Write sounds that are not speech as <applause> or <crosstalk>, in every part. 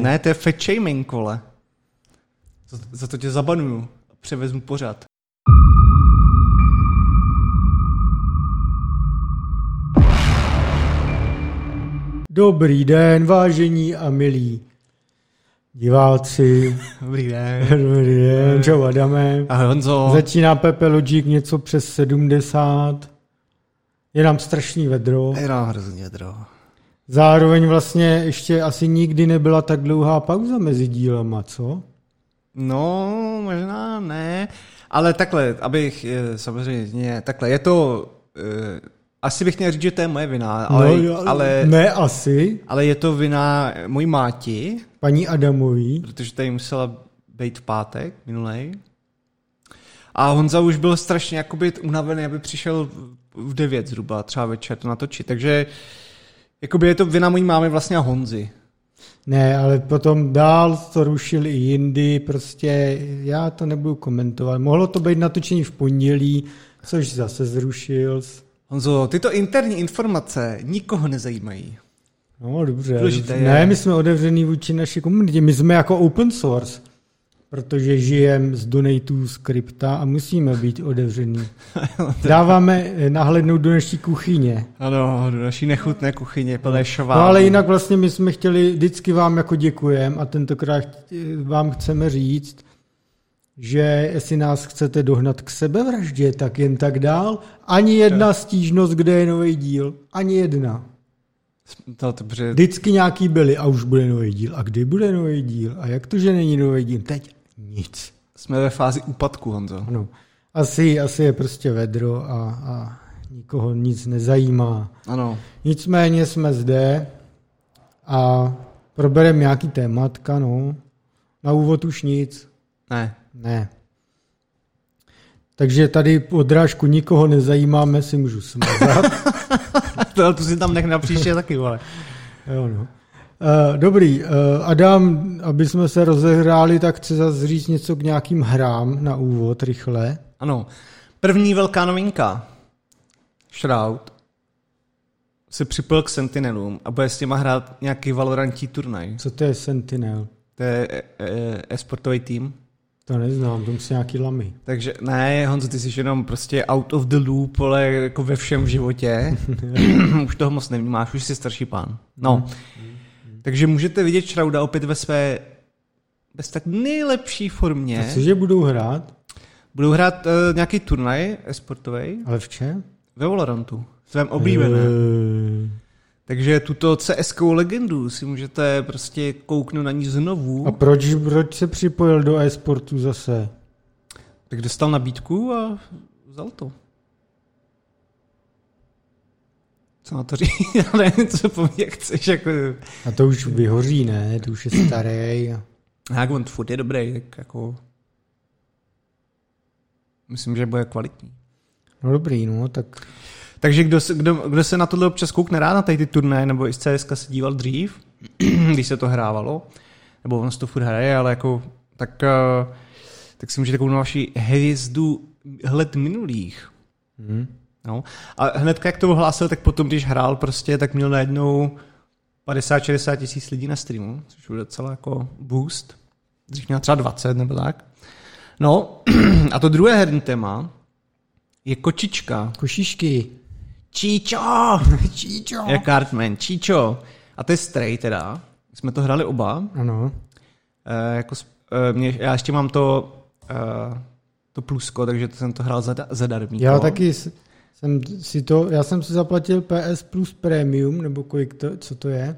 Ne, to je fat shaming, vole. Za, za to tě zabanuju. Převezmu pořád. Dobrý den, vážení a milí diváci. <laughs> Dobrý den. Dobrý den, čau Adame. Ahoj Honzo. Začíná Pepe Logic něco přes 70. Je nám strašný vedro. Je nám hrozně vedro. Zároveň vlastně ještě asi nikdy nebyla tak dlouhá pauza mezi dílama, co? No, možná ne. Ale takhle, abych eh, samozřejmě, takhle, je to, uh, asi bych měl říct, že to je moje vina, ale, no, ale, ne asi. ale je to vina mojí máti, Paní Adamový. protože tady musela být v pátek minulej. A Honza už byl strašně jakoby unavený, aby přišel v 9 zhruba, třeba večer to natočit. Takže jakoby je to vina mojí mámy vlastně a Honzy. Ne, ale potom dál to rušil i jindy, prostě já to nebudu komentovat. Mohlo to být natočení v pondělí, což zase zrušil. Honzo, tyto interní informace nikoho nezajímají. No dobře. Důležité je- Ne, my jsme otevřený vůči naší komunitě, my jsme jako open source, protože žijeme z donatů z krypta a musíme být otevřený. <laughs> Dáváme eh, nahlednout do naší kuchyně. Ano, do naší nechutné kuchyně plné. No ale jinak vlastně my jsme chtěli, vždycky vám jako děkujeme a tentokrát eh, vám chceme říct, že jestli nás chcete dohnat k sebevraždě, tak jen tak dál. Ani jedna stížnost, kde je nový díl. Ani jedna. To, to, protože Vždycky nějaký byly a už bude nový díl. A kdy bude nový díl? A jak to, že není nový díl? Teď nic. jsme ve fázi úpadku, Honzo. Ano. Asi, asi je prostě vedro a, a nikoho nic nezajímá. Ano. Nicméně jsme zde a probereme nějaký tématka, no. Na úvod už nic. Ne. Ne. Takže tady odrážku nikoho nezajímáme, si můžu smazat. <laughs> to, to si tam nech na příště taky, vole. jo, no. Uh, dobrý, uh, Adam, aby jsme se rozehráli, tak chci zase říct něco k nějakým hrám na úvod, rychle. Ano. První velká novinka. Shroud se připojil k Sentinelům a bude s těma hrát nějaký valorantí turnaj. Co to je Sentinel? To je e- e- e-sportový tým. To neznám, to musí nějaký lamy. Takže ne, Honzo, ty jsi jenom prostě out of the loop, ale jako ve všem v životě. <laughs> už toho moc nevnímáš, už jsi starší pán. No. Takže můžete vidět Shrouda opět ve své bez tak nejlepší formě. A cože budou hrát? Budou hrát uh, nějaký turnaj e-sportový Ale v čem? ve Valorantu. Svém oblíbeném. Eh, Takže tuto CSK legendu si můžete prostě kouknout na ní znovu. A proč, proč se připojil do e-sportu zase? Tak dostal nabídku a vzal to. Co na to říct? <laughs> Nevím, co po mně chceš. Jako... A to už vyhoří, ne? To už je starý. a- Jak on furt je dobrý, tak jako... Myslím, že bude kvalitní. No dobrý, no, tak Takže kdo se, kdo, kdo se na tohle občas koukne rád na tady ty turné, nebo i z CSK se díval dřív, <clears throat> když se to hrávalo, nebo on se to furt hraje, ale jako, tak, eh, tak si můžete kouknout na vaši hvězdu hled minulých. hm. No. A hned jak to ohlásil, tak potom, když hrál prostě, tak měl najednou 50-60 tisíc lidí na streamu, což byl docela jako boost. Dřív měl třeba 20 nebo tak. No, <clears throat> a to druhé herní téma je kočička. košišky. Číčo! <laughs> Číčo. Je Cartman, Číčo. A to je Stray teda. Jsme to hrali oba. Ano. E, jako, e, mě, já ještě mám to, e, to plusko, takže to jsem to hrál za, zadarmíko. Já taky jsem si to, já jsem si zaplatil PS Plus Premium, nebo kolik to, co to je,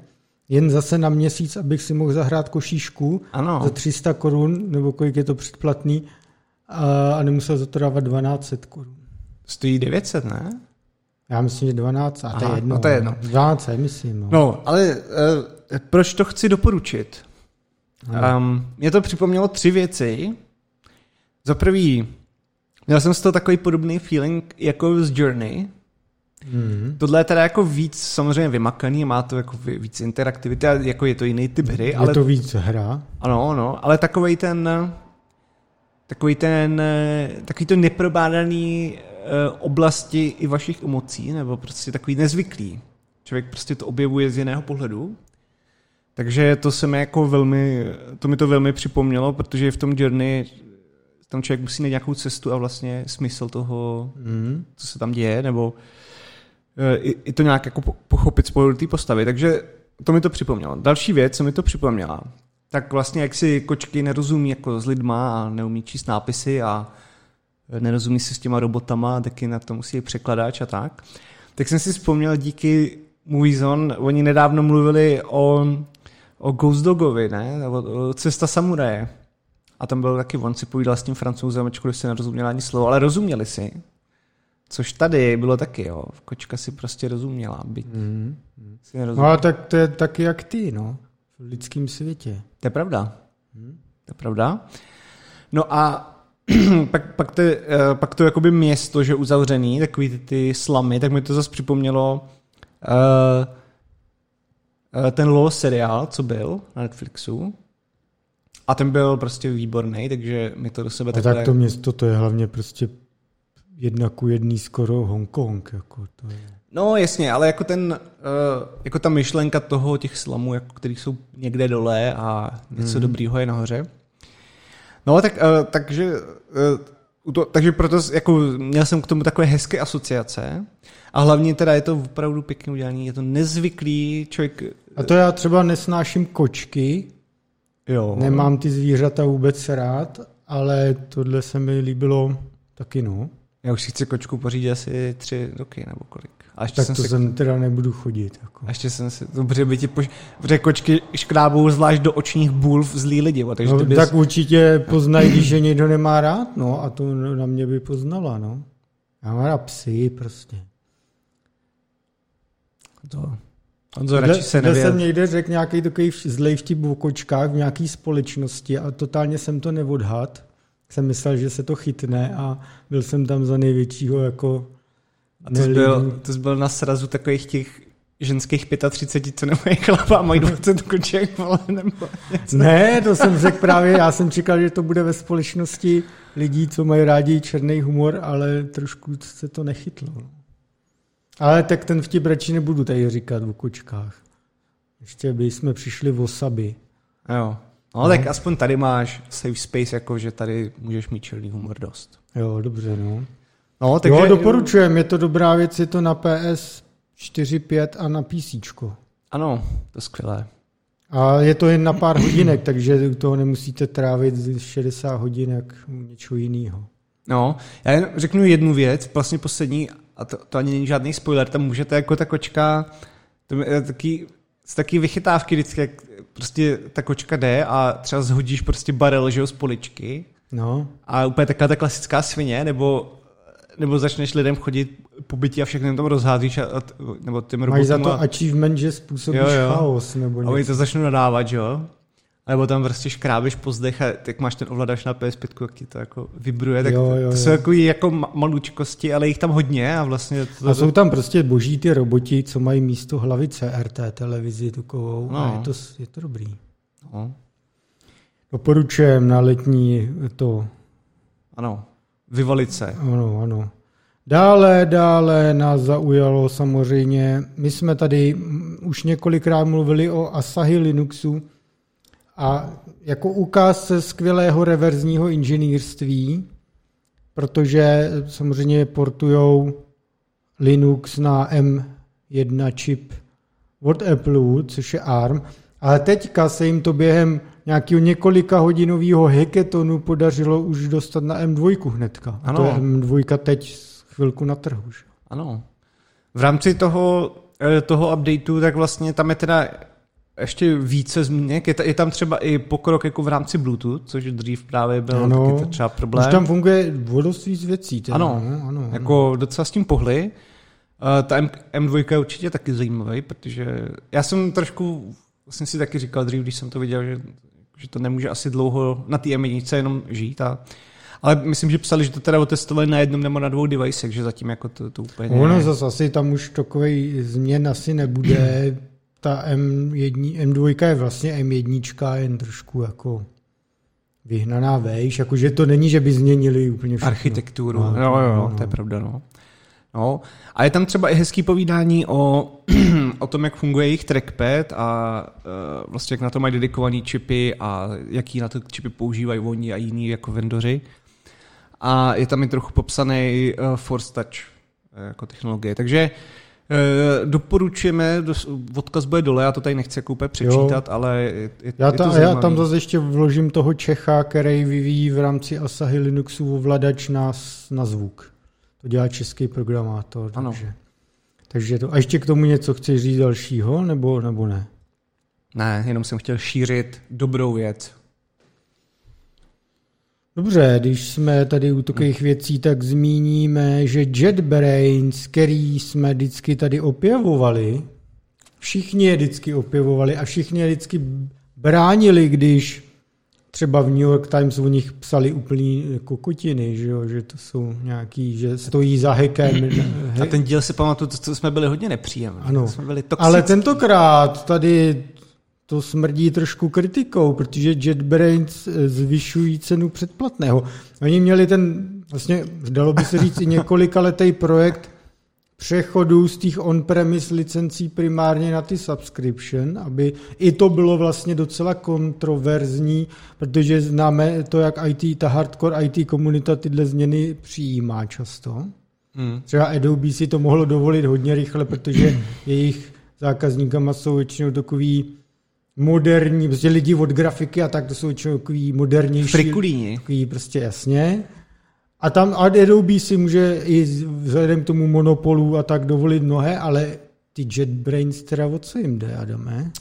jen zase na měsíc, abych si mohl zahrát košíšku Ano. za 300 korun, nebo kolik je to předplatný, a, a nemusel za to dávat 1200 korun. Stojí 900, ne? Já myslím, že 12, a to Aha, je jedno. no to je jedno. 12, myslím. No. No, ale uh, proč to chci doporučit? Um, mě to připomnělo tři věci. Za prvý, měl jsem z toho takový podobný feeling jako z Journey. Mm. Tohle je teda jako víc samozřejmě vymakaný, má to jako ví- víc interaktivity, a jako je to jiný typ hry, Je ale to víc hra. ano, ano, ale takový ten takový ten takový to neprobádaný eh, oblasti i vašich emocí, nebo prostě takový nezvyklý. Člověk prostě to objevuje z jiného pohledu. Takže to se mi jako velmi, to mi to velmi připomnělo, protože v tom journey tam člověk musí najít nějakou cestu a vlastně smysl toho, mm. co se tam děje, nebo e, i, i to nějak jako pochopit spolu té postavy. Takže to mi to připomnělo. Další věc, co mi to připomněla, tak vlastně jak si kočky nerozumí jako s lidma a neumí číst nápisy a nerozumí si s těma robotama, taky na to musí překladáč a tak. Tak jsem si vzpomněl díky Movie Zone, oni nedávno mluvili o, o Ghost Dogovi, ne? O, o Cesta samuraje. A tam byl taky, on si povídal s tím francouzem, ačkoliv si nerozuměl ani slovo, ale rozuměli si. Což tady bylo taky, jo. Kočka si prostě rozuměla, byť mm. si nerozuměla. No a tak to je taky jak ty, no. V lidském světě. To je pravda. Hmm. To je pravda. No a <clears throat> pak, pak, te, eh, pak to jakoby město, že uzavřený, takový ty, ty slamy, tak mi to zase připomnělo uh, uh, ten LOL seriál, co byl na Netflixu. A ten byl prostě výborný, takže mi to do sebe a takhle... tak to město, to je hlavně prostě jedna ku jedný skoro Hongkong. Jako to je... No jasně, ale jako ten, uh, jako ta myšlenka toho, těch slamů, jako, který jsou někde dole a něco mm. dobrýho je nahoře. No tak, uh, takže, uh, to, takže proto jako, měl jsem k tomu takové hezké asociace a hlavně teda je to opravdu pěkně udělané, je to nezvyklý člověk. A to já třeba nesnáším kočky, jo. nemám ty zvířata vůbec rád, ale tohle se mi líbilo taky no. Já už si chci kočku pořídit asi tři roky nebo kolik. A ještě tak jsem to si... jsem teda nebudu chodit. Jako. A ještě jsem si, dobře by ti pož... Protože kočky škrábou zvlášť do očních bůl v zlý lidi. Takže no, bys... Tak určitě poznají, když je někdo nemá rád, no a to na mě by poznala, no. Já mám rád psy prostě. To, Honzo, radši se nevěl. jsem někde řekl nějaký takový zlej vtip o kočkách v nějaké společnosti a totálně jsem to neodhad. Jsem myslel, že se to chytne a byl jsem tam za největšího jako a to jsi, byl, to jsi byl na srazu takových těch ženských 35, co nemají chlapa a mají 20 koček, vole, nebo něco. Ne, to jsem řekl právě, já jsem čekal, že to bude ve společnosti lidí, co mají rádi černý humor, ale trošku se to nechytlo. Ale tak ten vtip radši nebudu tady říkat o kočkách. Ještě by jsme přišli v osaby. Jo. No, no, tak aspoň tady máš safe space, jako že tady můžeš mít černý humor dost. Jo, dobře, no. No, takže... Jo, doporučujem, je to dobrá věc, je to na PS 4, 5 a na PC. Ano, to je skvělé. A je to jen na pár hodinek, <clears throat> takže u toho nemusíte trávit 60 hodinek u něčeho jiného. No, já jen řeknu jednu věc, vlastně poslední, a to, to ani není žádný spoiler, tam můžete jako ta kočka, to je taky, z taky vychytávky vždycky, jak prostě ta kočka jde a třeba zhodíš prostě barel, že jo, z poličky. No. A úplně taková ta klasická svině, nebo nebo začneš lidem chodit po bytí a všechny tam rozházíš a, a, nebo tím Mají za to achievement, že způsobíš jo, jo. chaos. Nebo něco. a oni to začnou nadávat, že jo? Nebo tam prostě škrábeš po zdech a jak máš ten ovladač na PS5, jak ti to jako vibruje, tak jo, jo, to jsou jako, jako malučkosti, ale jich tam hodně a vlastně... To, a jsou tam prostě boží ty roboti, co mají místo hlavice CRT televizi takovou no. a je to, je to dobrý. No. Doporučujem na letní to. Ano, vyvalit se. Ano, ano. Dále, dále nás zaujalo samozřejmě, my jsme tady už několikrát mluvili o Asahi Linuxu a jako ukázce skvělého reverzního inženýrství, protože samozřejmě portujou Linux na M1 čip od Apple, což je ARM, ale teďka se jim to během nějakého několika hodinového heketonu podařilo už dostat na M2 hnedka. Ano. A to je M2 teď chvilku na trhu. Že? Ano. V rámci toho, eh, toho updateu, tak vlastně tam je teda ještě více změnek. Je, je tam třeba i pokrok jako v rámci Bluetooth, což dřív právě byl ano, taky třeba problém. Už tam funguje vodost víc věcí. Teda, ano, ano, ano, jako docela s tím pohly. Uh, ta M, M2 je určitě taky zajímavý, protože já jsem trošku, vlastně si taky říkal dřív, když jsem to viděl, že že to nemůže asi dlouho na té M1 jenom žít. A, ale myslím, že psali, že to teda otestovali na jednom nebo na dvou devicech, že zatím jako to, to úplně... Ono zase asi tam už takový změn asi nebude. Ta M1, M2 je vlastně M1, jen trošku jako vyhnaná vejš, jakože to není, že by změnili úplně všechno. Architekturu, no, jo, jo, no, to je pravda, no. No. A je tam třeba i hezký povídání o, <clears throat> o tom, jak funguje jejich trackpad a uh, vlastně jak na to mají dedikované čipy a jaký na to čipy používají oni a jiní jako vendoři. A je tam i trochu popsaný uh, Force Touch uh, jako technologie. Takže uh, doporučujeme, do, odkaz bude dole, já to tady nechci jako úplně přečítat, jo. ale je, je, já, ta, je to já tam zase ještě vložím toho Čecha, který vyvíjí v rámci Asahi Linuxu ovladač na, na zvuk. To dělá český programátor. Ano. Takže, takže to. A ještě k tomu něco chceš říct dalšího, nebo, nebo ne? Ne, jenom jsem chtěl šířit dobrou věc. Dobře, když jsme tady u takových věcí, tak zmíníme, že JetBrains, který jsme vždycky tady opěvovali, všichni je vždycky opěvovali a všichni je vždycky bránili, když třeba v New York Times o nich psali úplný kokotiny, že, jo? že to jsou nějaký, že stojí za hekem. <clears throat> A ten díl si pamatuju, to jsme byli hodně nepříjemní. Ano, jsme byli ale tentokrát tady to smrdí trošku kritikou, protože JetBrains zvyšují cenu předplatného. Oni měli ten, vlastně dalo by se říct i několika letý projekt přechodu z těch on-premise licencí primárně na ty subscription, aby i to bylo vlastně docela kontroverzní, protože známe to, jak IT, ta hardcore IT komunita tyhle změny přijímá často. Hmm. Třeba Adobe si to mohlo dovolit hodně rychle, protože jejich zákazníkama jsou většinou takový moderní, prostě lidi od grafiky a tak, to jsou většinou takový modernější. Frikulíni. Takový prostě jasně. A tam Adobe si může i vzhledem k tomu monopolu a tak dovolit mnohé, ale ty JetBrains teda o co jim jde, Adame?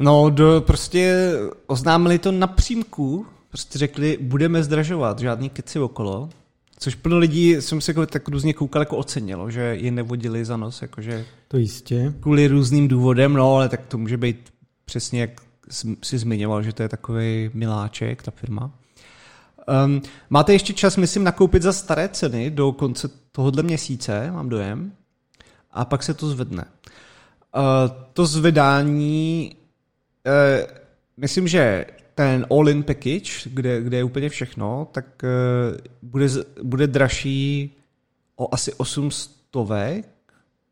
No, do, prostě oznámili to na přímku, prostě řekli, budeme zdražovat, žádný keci okolo, což plno lidí, jsem si jako tak různě koukal, jako ocenilo, že je nevodili za nos, jakože... To jistě. Kvůli různým důvodem, no, ale tak to může být přesně, jak si zmiňoval, že to je takový miláček, ta firma. Um, máte ještě čas, myslím, nakoupit za staré ceny do konce tohohle měsíce, mám dojem, a pak se to zvedne. Uh, to zvedání, uh, myslím, že ten all-in package, kde, kde je úplně všechno, tak uh, bude, bude dražší o asi 800,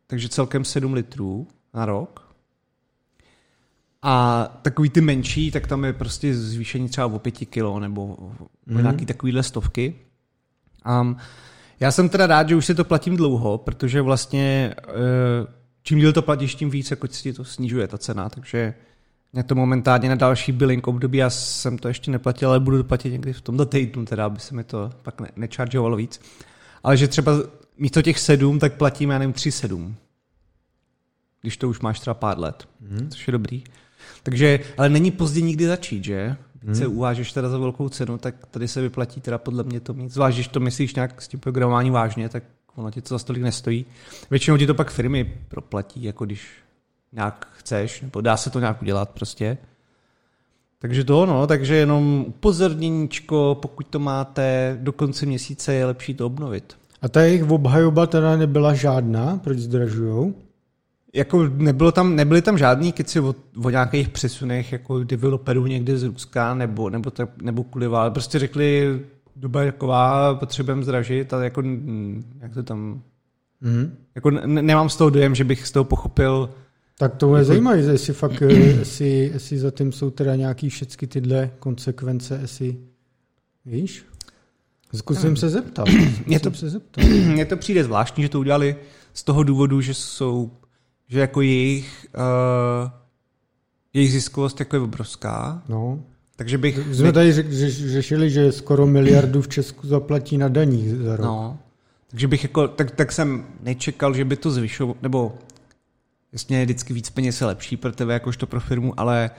takže celkem 7 litrů na rok. A takový ty menší, tak tam je prostě zvýšení třeba o pěti kilo nebo mm. nějaký takovýhle stovky. Um, já jsem teda rád, že už si to platím dlouho, protože vlastně uh, čím díl to platíš, tím víc jako si to snižuje ta cena, takže mě to momentálně na další billing období, já jsem to ještě neplatil, ale budu to platit někdy v tomto týdnu, teda, aby se mi to pak ne- nečaržovalo víc. Ale že třeba místo těch sedm, tak platím, já nevím, tři sedm. Když to už máš třeba pár let, mm. což je dobrý. Takže, ale není pozdě nikdy začít, že? Když hmm. se uvážeš teda za velkou cenu, tak tady se vyplatí teda podle mě to mít. Zvlášť, když to myslíš nějak s tím programováním vážně, tak ono ti to za stolik nestojí. Většinou ti to pak firmy proplatí, jako když nějak chceš, nebo dá se to nějak udělat prostě. Takže to no, takže jenom upozorněníčko, pokud to máte do konce měsíce, je lepší to obnovit. A ta jejich obhajoba teda nebyla žádná, proč zdražujou? Jako nebylo tam, nebyly tam žádný keci o, o nějakých přesunech jako developerů někde z Ruska nebo, nebo, tak, nebo kvůli ale prostě řekli, doba je taková, potřebujeme zdražit a jako, jak to tam, mm-hmm. jako ne, nemám z toho dojem, že bych z toho pochopil, tak to je jako... zajímavé, jestli fakt, eh, jestli, jestli za tím jsou teda nějaký všechny tyhle konsekvence, jestli, víš? Zkusím se zeptat. Mně to, se zeptat. <clears throat> Mně to přijde zvláštní, že to udělali z toho důvodu, že jsou že jako jejich, uh, jejich ziskovost jako je obrovská. No. Takže bych... Jsme tady řešili, že skoro miliardu v Česku zaplatí na daních za rok. No. Takže bych jako, tak, tak jsem nečekal, že by to zvyšovalo, nebo jasně vždycky víc peněz je lepší pro tebe jakožto pro firmu, ale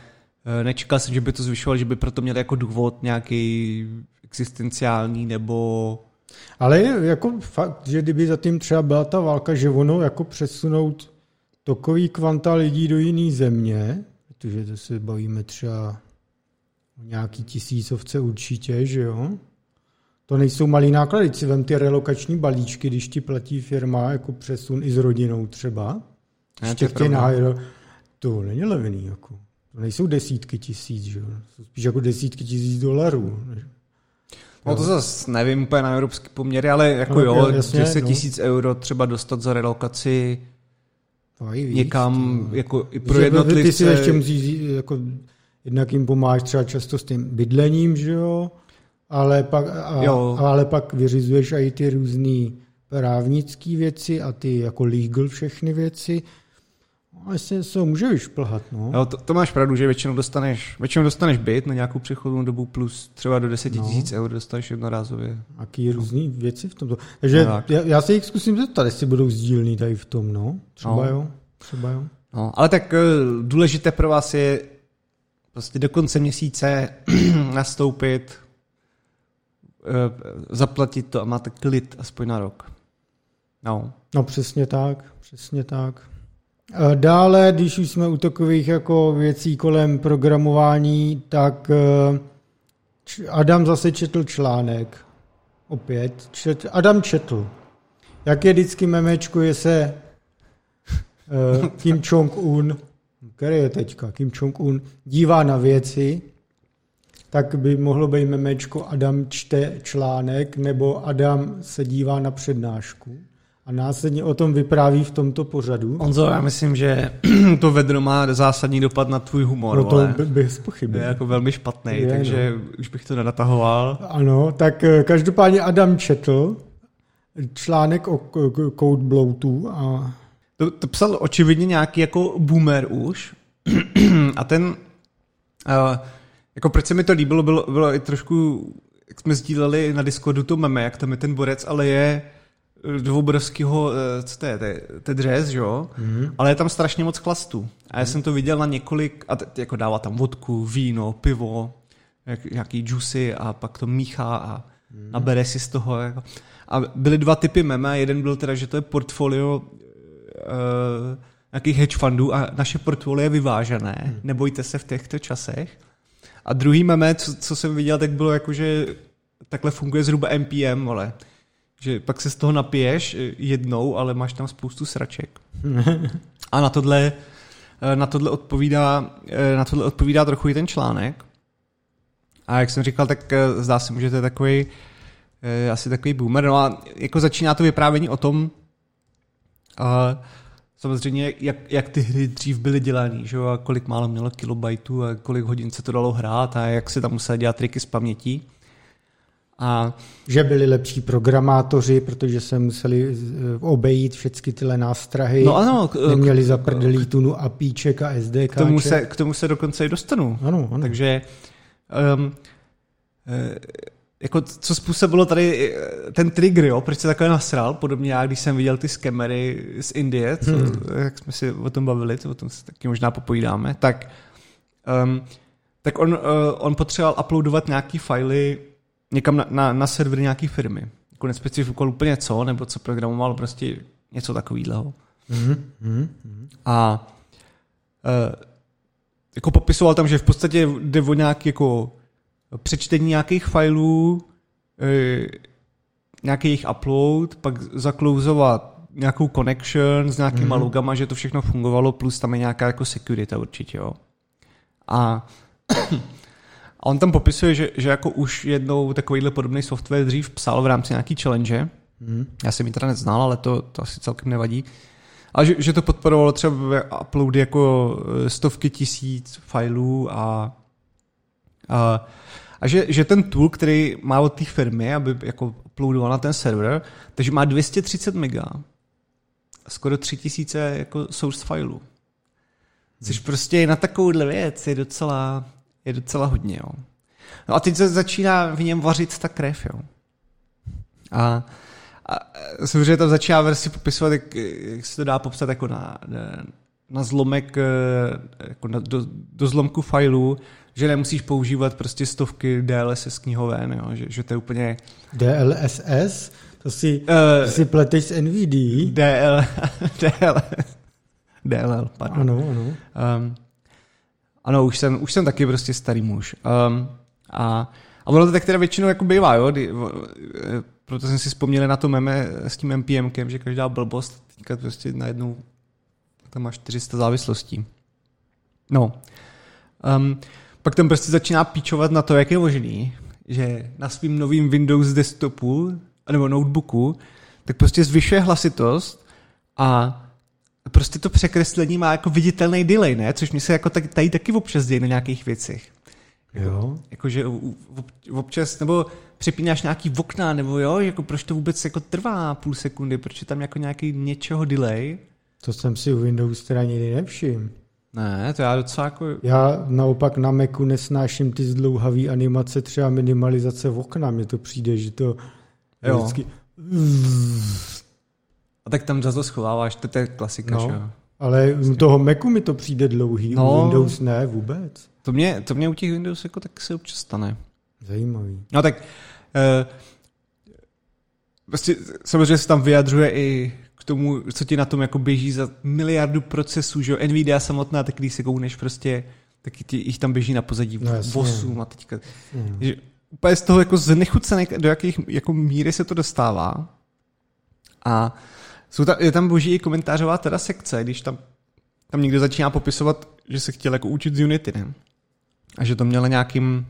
uh, nečekal jsem, že by to zvyšovalo, že by proto měl jako důvod nějaký existenciální nebo ale jako fakt, že kdyby zatím třeba byla ta válka, že ono jako přesunout takový kvanta lidí do jiné země, protože to se bavíme třeba o nějaký tisícovce určitě, že jo? To nejsou malý náklady, si vem ty relokační balíčky, když ti platí firma jako přesun i s rodinou třeba. Ne, to, tě to není levný, jako. To nejsou desítky tisíc, že jo? Spíš jako desítky tisíc dolarů. No to zase nevím úplně na evropský poměry, ale jako no, jo, jasně, 10 no. tisíc no. euro třeba dostat za relokaci víc, někam, ty, jako i pro jednotlivce. Ty si ještě musíš, jako, jednak jim pomáháš třeba často s tím bydlením, že jo, ale pak, a, jo. ale pak vyřizuješ i ty různé právnické věci a ty jako legal všechny věci. A jestli se může vyšplhat, no. Jo, to, to, máš pravdu, že většinou dostaneš, většinou dostaneš byt na nějakou přechodnou dobu plus třeba do 10 tisíc no. eur dostaneš jednorázově. Jaký různý věci v tomto. Takže no, tak. já, já, se jich zkusím zeptat, jestli budou sdílný tady v tom, no. Třeba no. jo, třeba jo. No, ale tak eh, důležité pro vás je prostě do konce měsíce <clears throat> nastoupit, eh, zaplatit to a máte klid aspoň na rok. No. No přesně tak, přesně tak. Dále, když už jsme u takových jako věcí kolem programování, tak eh, Adam zase četl článek. Opět. Čet, Adam četl. Jak je vždycky memečko, je se uh, <laughs> Kim Jong-un, který je teďka, Kim Jong-un, dívá na věci, tak by mohlo být memečko Adam čte článek, nebo Adam se dívá na přednášku a následně o tom vypráví v tomto pořadu. Onzo, já myslím, že <clears throat> to vedro má zásadní dopad na tvůj humor. No to by, bez pochyby. Je jako velmi špatný, je, takže no. už bych to nenatahoval. Ano, tak eh, každopádně Adam četl článek o code bloatu a... To, to psal očividně nějaký jako boomer už <clears throat> a ten uh, jako proč se mi to líbilo, bylo, bylo i trošku, jak jsme sdíleli na Discordu to meme, jak tam je ten borec, ale je dvoubrovského, eh, co to je, to je, to je dřez, že jo? Mm-hmm. Ale je tam strašně moc chlastů. A já mm-hmm. jsem to viděl na několik, a t- jako dává tam vodku, víno, pivo, jak, nějaký juicy a pak to míchá a mm-hmm. nabere si z toho. Jako. A byly dva typy meme, jeden byl teda, že to je portfolio uh, nějakých hedge fundů a naše portfolio je vyvážené, mm-hmm. nebojte se v těchto časech. A druhý meme, co, co jsem viděl, tak bylo jako, že takhle funguje zhruba NPM, ale že pak se z toho napiješ eh, jednou, ale máš tam spoustu sraček. <laughs> A na tohle, eh, na tohle, odpovídá, eh, na tohle odpovídá trochu i ten článek. A jak jsem říkal, tak zdá se mi, že to je takový asi takový boomer. No a jako začíná to vyprávění o tom, a samozřejmě, jak, jak ty hry dřív byly dělané, že a kolik málo mělo kilobajtů a kolik hodin se to dalo hrát a jak se tam museli dělat triky z paměti. A že byli lepší programátoři, protože se museli eh, obejít všechny tyhle nástrahy. No ano. Neměli za prdelí tunu APIček a SDK. K tomu, se, k tomu se dokonce i dostanu. Ano, ano. Takže um, jako co způsobilo tady eh, ten trigger, jo, proč se takhle nasral, podobně já, když jsem viděl ty skemery z Indie, co, hmm. jak jsme si o tom bavili, co o tom se taky možná popovídáme, tak, um, tak on, uh, on potřeboval uploadovat nějaký fajly někam na, na, na server nějaký firmy. Jako nespecifikoval úplně co, nebo co programoval, prostě něco takového. Mm-hmm. A e, jako popisoval tam, že v podstatě jde o nějaký jako přečtení nějakých filů, e, nějaký jejich upload, pak zaklouzovat nějakou connection s nějakýma mm-hmm. logama, že to všechno fungovalo, plus tam je nějaká jako security určitě, jo. A a on tam popisuje, že, že jako už jednou takovýhle podobný software dřív psal v rámci nějaký challenge. Hmm. Já jsem ji teda neznal, ale to, to asi celkem nevadí. A že, že to podporovalo třeba uploady jako eh, stovky tisíc filů a, a, a že, že ten tool, který má od té firmy, aby jako uploadoval na ten server, takže má 230 mega, skoro 3000 jako source filů. Což prostě na takovouhle věc je docela, je docela hodně, jo. No a teď se začíná v něm vařit ta krev, jo. A, a samozřejmě tam začíná versi popisovat, jak, jak se to dá popsat jako na, na zlomek, eh, jako na, do, do zlomku failu, že nemusíš používat prostě stovky DLSS knihoven, jo, že, že to je úplně... DLSS? To si, uh, to si pleteš s NVD? DL, <laughs> DL, DLL, pardon. Ano, ano. Um, ano, už jsem, už jsem taky prostě starý muž. Um, a, a ono to tak teda většinou jako bývá, jo? Kdy, proto jsem si vzpomněl na to meme s tím NPMkem, že každá blbost teďka prostě najednou tam má 400 závislostí. No. Um, pak tam prostě začíná píčovat na to, jak je možný, že na svým novým Windows desktopu nebo notebooku, tak prostě zvyšuje hlasitost a prostě to překreslení má jako viditelný delay, ne? Což mi se jako tady, tady taky občas děje na nějakých věcech. Jo. Jakože občas, nebo přepínáš nějaký okna, nebo jo, jako proč to vůbec jako trvá půl sekundy, proč je tam jako nějaký něčeho delay. To jsem si u Windows teda nikdy nevšiml. Ne, to já docela jako... Já naopak na Macu nesnáším ty zdlouhavý animace, třeba minimalizace v okna. Mně to přijde, že to Jo. vždycky... A tak tam zase schováváš, to, je klasika, No. že jo. Ale u toho Macu mi to přijde dlouhý, No. u Windows ne vůbec. To mě, to mě u těch Windows jako tak se občas stane. Zajímavý. No tak eh, prostě samozřejmě se tam vyjadřuje i k tomu, co ti na tom jako běží za miliardu procesů, že jo, Nvidia samotná, tak když se koukneš prostě, taky ti, jich tam běží na pozadí No jasně. 8 a teďka, Hmm. že úplně z toho jako znechucený, do jakých jako míry se to dostává. A jsou tam, je tam boží i komentářová teda sekce, když tam, tam někdo začíná popisovat, že se chtěl jako učit z Unity, ne? A že to měl nějakým,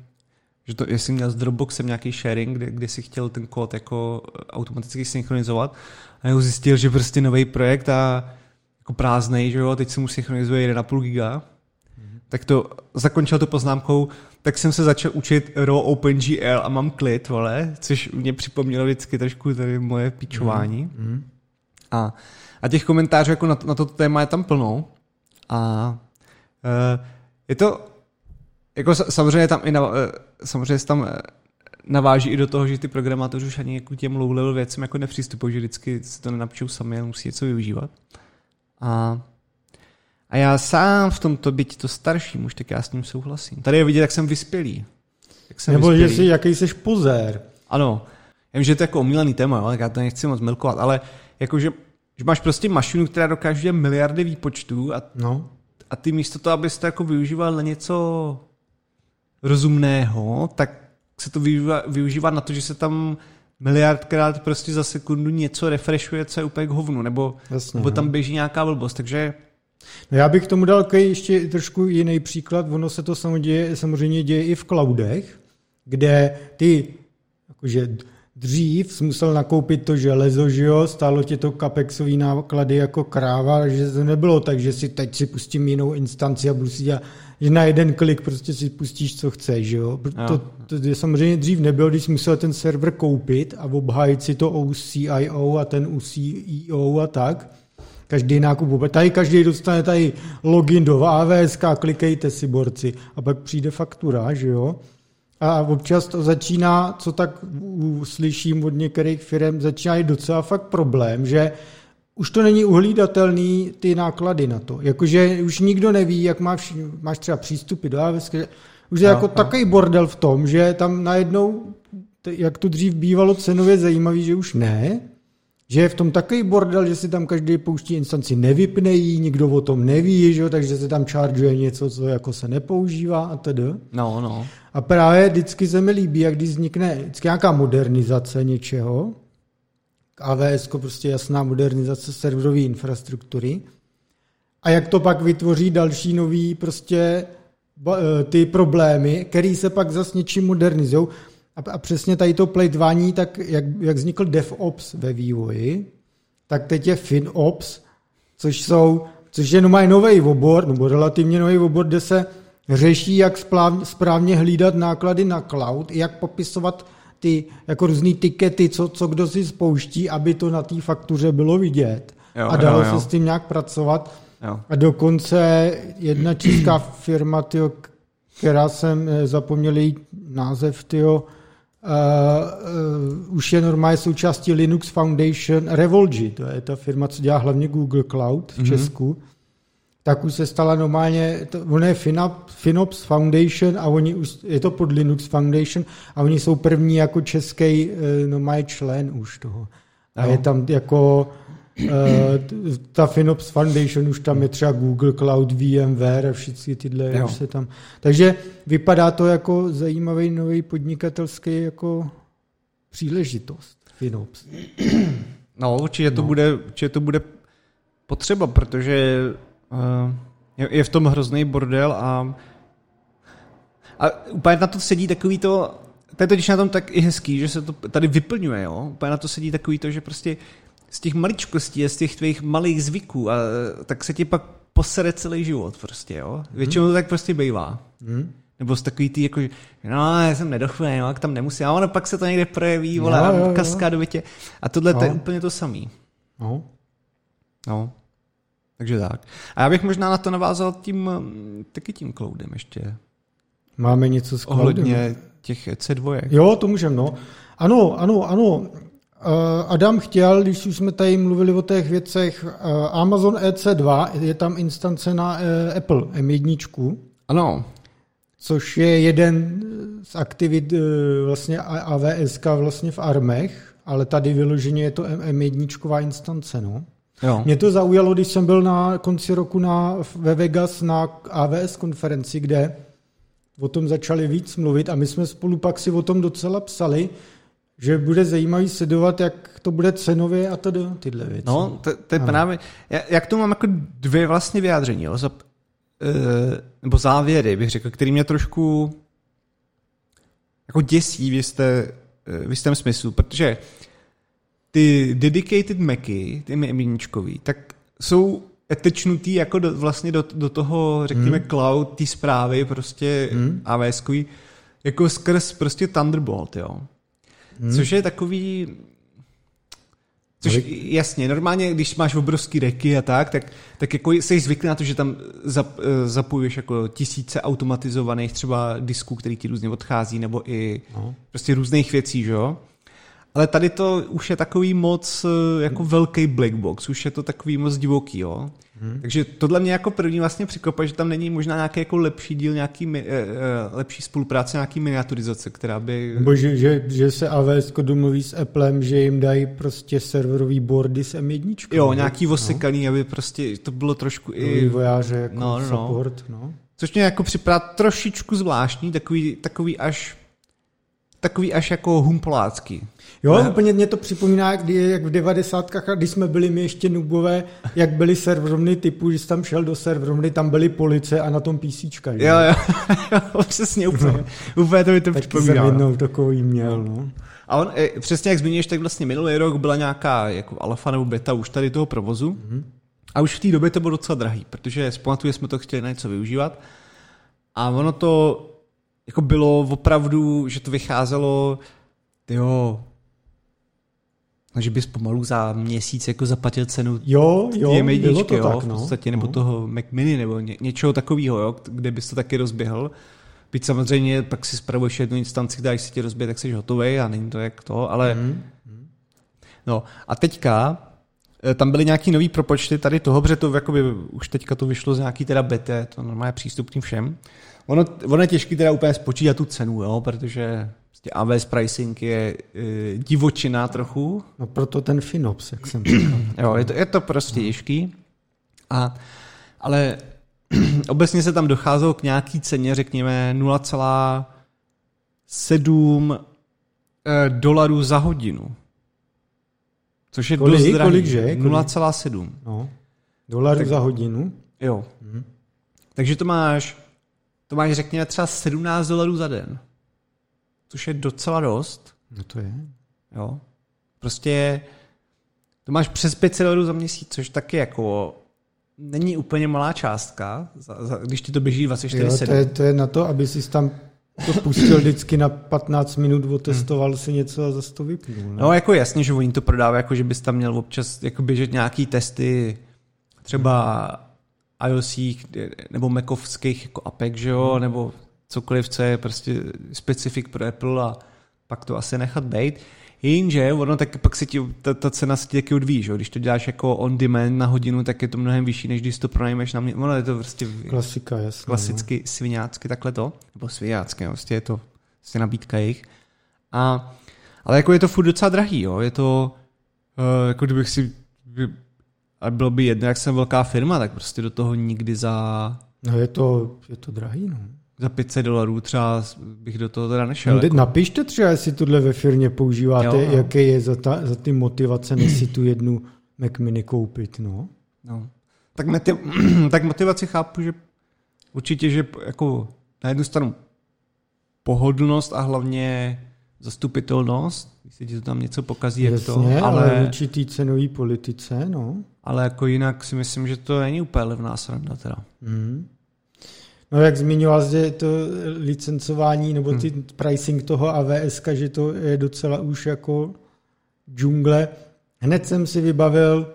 že to, jestli měl s Dropboxem nějaký sharing, kde, kde si chtěl ten kód jako eh, automaticky synchronizovat a jeho zjistil, že prostě nový projekt a jako prázdnej, že jo, teď se mu synchronizuje 1,5 giga, tak to zakončil to poznámkou, tak jsem se začal učit raw OpenGL a mám klid, vole, což mě připomnělo vždycky trošku tady moje píčování. Hmm. A, a těch komentářů jako na, to- na toto téma je tam plno. A uh, je to, jako sa- samozřejmě tam i na, uh, samozřejmě se tam eh, naváží i do toho, že ty programátoři už ani jako těm low level věcem jako nepřistupují, že vždycky si to nenapčou sami, ale musí něco využívat. A, a já sám v tomto, byť to starší muž, tak já s ním souhlasím. Tady je vidět, jak jsem vyspělý. Jak jsem Nebo že vyspělý. jsi, jaký jsi pozér. Ano, já vím, že to je jako omílený téma, jo, tak já to nechci moc milkovat, ale jakože že máš prostě mašinu, která dokáže dělat miliardy výpočtů a, No. a ty místo toho, abys to jako využíval na něco rozumného, tak se to využívá, využívá na to, že se tam miliardkrát prostě za sekundu něco refreshuje, co je úplně k hovnu, nebo, Jasně, nebo no. tam běží nějaká blbost, takže No já bych k tomu dal ještě trošku jiný příklad. Ono se to samozřejmě, samozřejmě děje i v cloudech, kde ty jakože dřív jsi musel nakoupit to železo, že jo, stálo tě to kapexový náklady jako kráva, že to nebylo tak, že si teď si pustím jinou instanci a budu si dělat, že na jeden klik prostě si pustíš, co chceš, že jo. To, to, samozřejmě dřív nebylo, když jsi musel ten server koupit a obhájit si to u CIO a ten u CEO a tak. Každý nákup, tady každý dostane tady login do AWS, klikejte si borci a pak přijde faktura, že jo. A občas to začíná, co tak slyším od některých firm, začíná i docela fakt problém, že už to není uhlídatelný ty náklady na to. Jakože už nikdo neví, jak máš, máš třeba přístupy do AWS, už je Jo, jako jo. takový bordel v tom, že tam najednou, jak to dřív bývalo cenově zajímavý, že už ne, že je v tom takový bordel, že si tam každý pouští instanci, nevypne ji, nikdo o tom neví, že jo, takže se tam chargeuje něco, co jako se nepoužívá a tedy. no, no. A právě vždycky se mi líbí, jak když vznikne vždycky nějaká modernizace něčeho, AWS prostě jasná modernizace serverové infrastruktury, a jak to pak vytvoří další nový prostě eh, ty problémy, který se pak zase něčím modernizují. A, a přesně tady to plejtvání, tak jak, jak vznikl DevOps ve vývoji, tak teď je FinOps, což jsou, což je normálně nový obor, nebo relativně nový obor, kde se řeší, jak správně, správně hlídat náklady na cloud, jak popisovat ty jako různý tikety, co, co kdo si spouští, aby to na té faktuře bylo vidět. Jo, a dalo jo, se jo. s tím nějak pracovat. Jo. A dokonce jedna česká firma, tyjo, která jsem eh, zapomněl její název, tyjo, uh, uh, už je normálně součástí Linux Foundation Revolgy, to je ta firma, co dělá hlavně Google Cloud v Mhm. Česku, tak už se stala normálně, to, ono je Finop, Finops Foundation a oni už, je to pod Linux Foundation a oni jsou první jako český uh, normálně člen už toho. A Jo. je tam jako eh, ta Finops Foundation, už tam je třeba Google Cloud, VMware a všichni tyhle Jo. už se tam. Takže vypadá to jako zajímavý nový podnikatelský jako příležitost Finops. <clears throat> No, určitě to, No. bude, určitě to bude potřeba, protože uh, je, je v tom hrozný bordel a, a úplně na to sedí takový to, to je totiž na tom tak i hezký, že se to tady vyplňuje, jo? Úplně na to sedí takový to, že prostě z těch maličkostí a z těch tvých malých zvyků a tak se ti pak posere celý život prostě, jo? Většinou to tak prostě bývá. Hmm. Nebo z takový ty, jako, že no, já jsem nedochvěný, no, tam nemusím, a ono pak se to někde projeví, vole, jo, jo. kaskádovitě. A tohle to je No. úplně to samý. No. No. Takže tak. A já bych možná na to navázal tím, taky tím cloudem ještě. Máme něco s cloudem? Ohledně těch C2. Jo, to můžeme, no. Ano, ano, ano. Eh, Adam chtěl, když už jsme tady mluvili o těch věcech, eh, Amazon EC2, je tam instance na eh, Apple M1, Ano. což je jeden z aktivit vlastně AWS vlastně v ARMech, ale tady vyloženě je to M1 instance, no. Jo. Mě to zaujalo, když jsem byl na konci roku na, ve Vegas na AWS konferenci, kde o tom začali víc mluvit a my jsme spolu pak si o tom docela psali, že bude zajímavý sledovat, jak to bude cenově a tedy tyhle věci. No, to, to je Ano. právě, já, já k tomu mám jako dvě vlastně vyjádření, jo, za, e, nebo závěry, bych řekl, který mě trošku jako děsí v, jisté, eh, v jistém smyslu, protože ty dedicated Macy, ty M1, tak jsou etečnutý jako do, vlastně do, do toho, řekněme, hmm. cloud, té zprávy prostě hmm. AWS, jako skrz prostě Thunderbolt, jo. Hmm. Což je takový, Což jasně, normálně, když máš obrovský reky a tak, tak, tak jako jsi zvyklý na to, že tam zap, zapojuješ jako tisíce automatizovaných třeba disků, který ti různě odchází, nebo i No. prostě různých věcí, že jo? Ale tady to už je takový moc eh, jako velký black box, už je to takový moc divoký, jo? Hmm. Takže tohle mě jako první vlastně překvapuje, že tam není možná nějaký jako lepší díl, nějaký mi- eh, lepší spolupráce, nějaký miniaturizace, která by... Nebo že, že, že se AWS domluví s Applem, že jim dají prostě serverový boardy s M1. Jo, no. nějaký osekaný, aby prostě to bylo trošku No, i... vývojáře jako No, no, no, no. support. No. Což mě jako připadá trošičku zvláštní, takový, takový až takový až jako humpolácký. Jo, Ne. úplně mě to připomíná, kdy, jak v devadesátkách, když jsme byli my ještě nubové, jak byly serverovny typu, že jsi tam šel do serverovny, tam byly police a na tom písíčka. Jo, jo, <laughs> jo přesně, úplně, úplně to mi to Taky jsem připomíná. no. jednou takový měl, no. A on, eh, přesně jak zmíníš, tak vlastně minulý rok byla nějaká jako alfa nebo beta už tady toho provozu. Mm-hmm. A už v té době to bylo docela drahý, protože zpamatuju, jsme to chtěli na něco využívat. A ono to jako bylo opravdu, že to vycházelo, jo, že bys pomalu za měsíc jako zaplatil cenu Jo, jo, bylo to jo, tak, v no. podstatě, nebo no. toho Mac Mini, nebo ně, něčeho takového, jo, kde bys to taky rozběhl. Byť samozřejmě pak si spravuješ jednu instanci, která když se ti rozbije, tak jsi hotový a není to jak to, ale Mhm. no a teďka eh, tam byly nějaký nový propočty tady toho, protože to jakoby, už teďka to vyšlo z nějaký teda je to normálně přístupný všem. Ono, ono je těžký teda úplně spočítat tu cenu, jo, protože prostě AWS pricing je e, divočina trochu, No proto ten Finops, jak jsem říkal. <clears throat> Jo, je to, je to prostě těžký. A, ale <clears throat> obecně se tam docházelo k nějaký ceně, řekněme 0,7 eh, dolarů za hodinu. Což je Kolik? dost drahý. Kolik, že? Kolik? 0,7. No. Dolarů Tak- za hodinu. Jo. Mhm. Takže to máš, to máš řekněme třeba 17 dolarů za den. Což je docela dost. No to je. Jo. Prostě to máš přes 500 dolarů za měsíc, což taky jako není úplně malá částka, za, za, když ti to běží 24 Jo, to, 7. je, to je na to, aby si tam to pustil vždycky na 15 minut, otestoval si něco a zase to vypnul. Ne? No jako jasně, že oni to prodávají, jako že bys tam měl občas jako běžet nějaký testy třeba iOS nebo Macovských jako apek, že jo, nebo cokoliv, co je prostě specifik pro Apple a pak to asi nechat být. Jenže ono tak pak se ti, ta, ta cena se ti taky odvíjí, že? Když to děláš jako on demand na hodinu, tak je to mnohem vyšší, než když to pronajmeš na mě. Ono je to prostě Klasika, jasně. klasicky sviňácky takhle to, nebo sviňácky, prostě je to prostě nabídka jejich. A, ale jako je to furt docela drahý, jo, je to, uh, jako kdybych si, a bylo by jedno, jak jsem velká firma, tak prostě do toho nikdy za, No. je to, je to drahý, no. za 500 dolarů třeba bych do toho teda nešel. No, jako. Napište třeba, jestli tohle ve firmě používáte, Jo, no. jaké je za, ta, za ty motivace, než si tu jednu Mac Mini koupit, no. No. Tak, motiv, <clears throat> tak motivaci chápu, že určitě, že jako na jednu stranu pohodlnost a hlavně zastupitelnost, se ti to tam něco pokazí, jak Jasně, to, ale, ale, ale určitý cenový politice, no. ale jako jinak si myslím, že to není úplně levná sranda teda. Mm. No jak zmiňoval zde to licencování nebo ty hmm. pricing toho AWS, že to je docela už jako džungle. Hned jsem si vybavil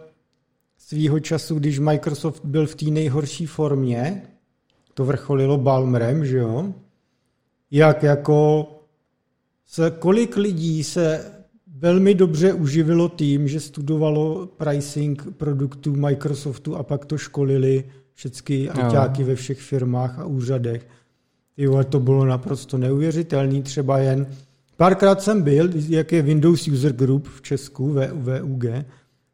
svýho času, když Microsoft byl v té nejhorší formě, to vrcholilo Balmerem, že jo, jak jako se, kolik lidí se velmi dobře uživilo tím, že studovalo pricing produktů Microsoftu a pak to školili všechny ajťáky ve všech firmách a úřadech. Jo, to bylo naprosto neuvěřitelné, třeba jen Párkrát jsem byl, jak je Windows User Group v Česku, VUG,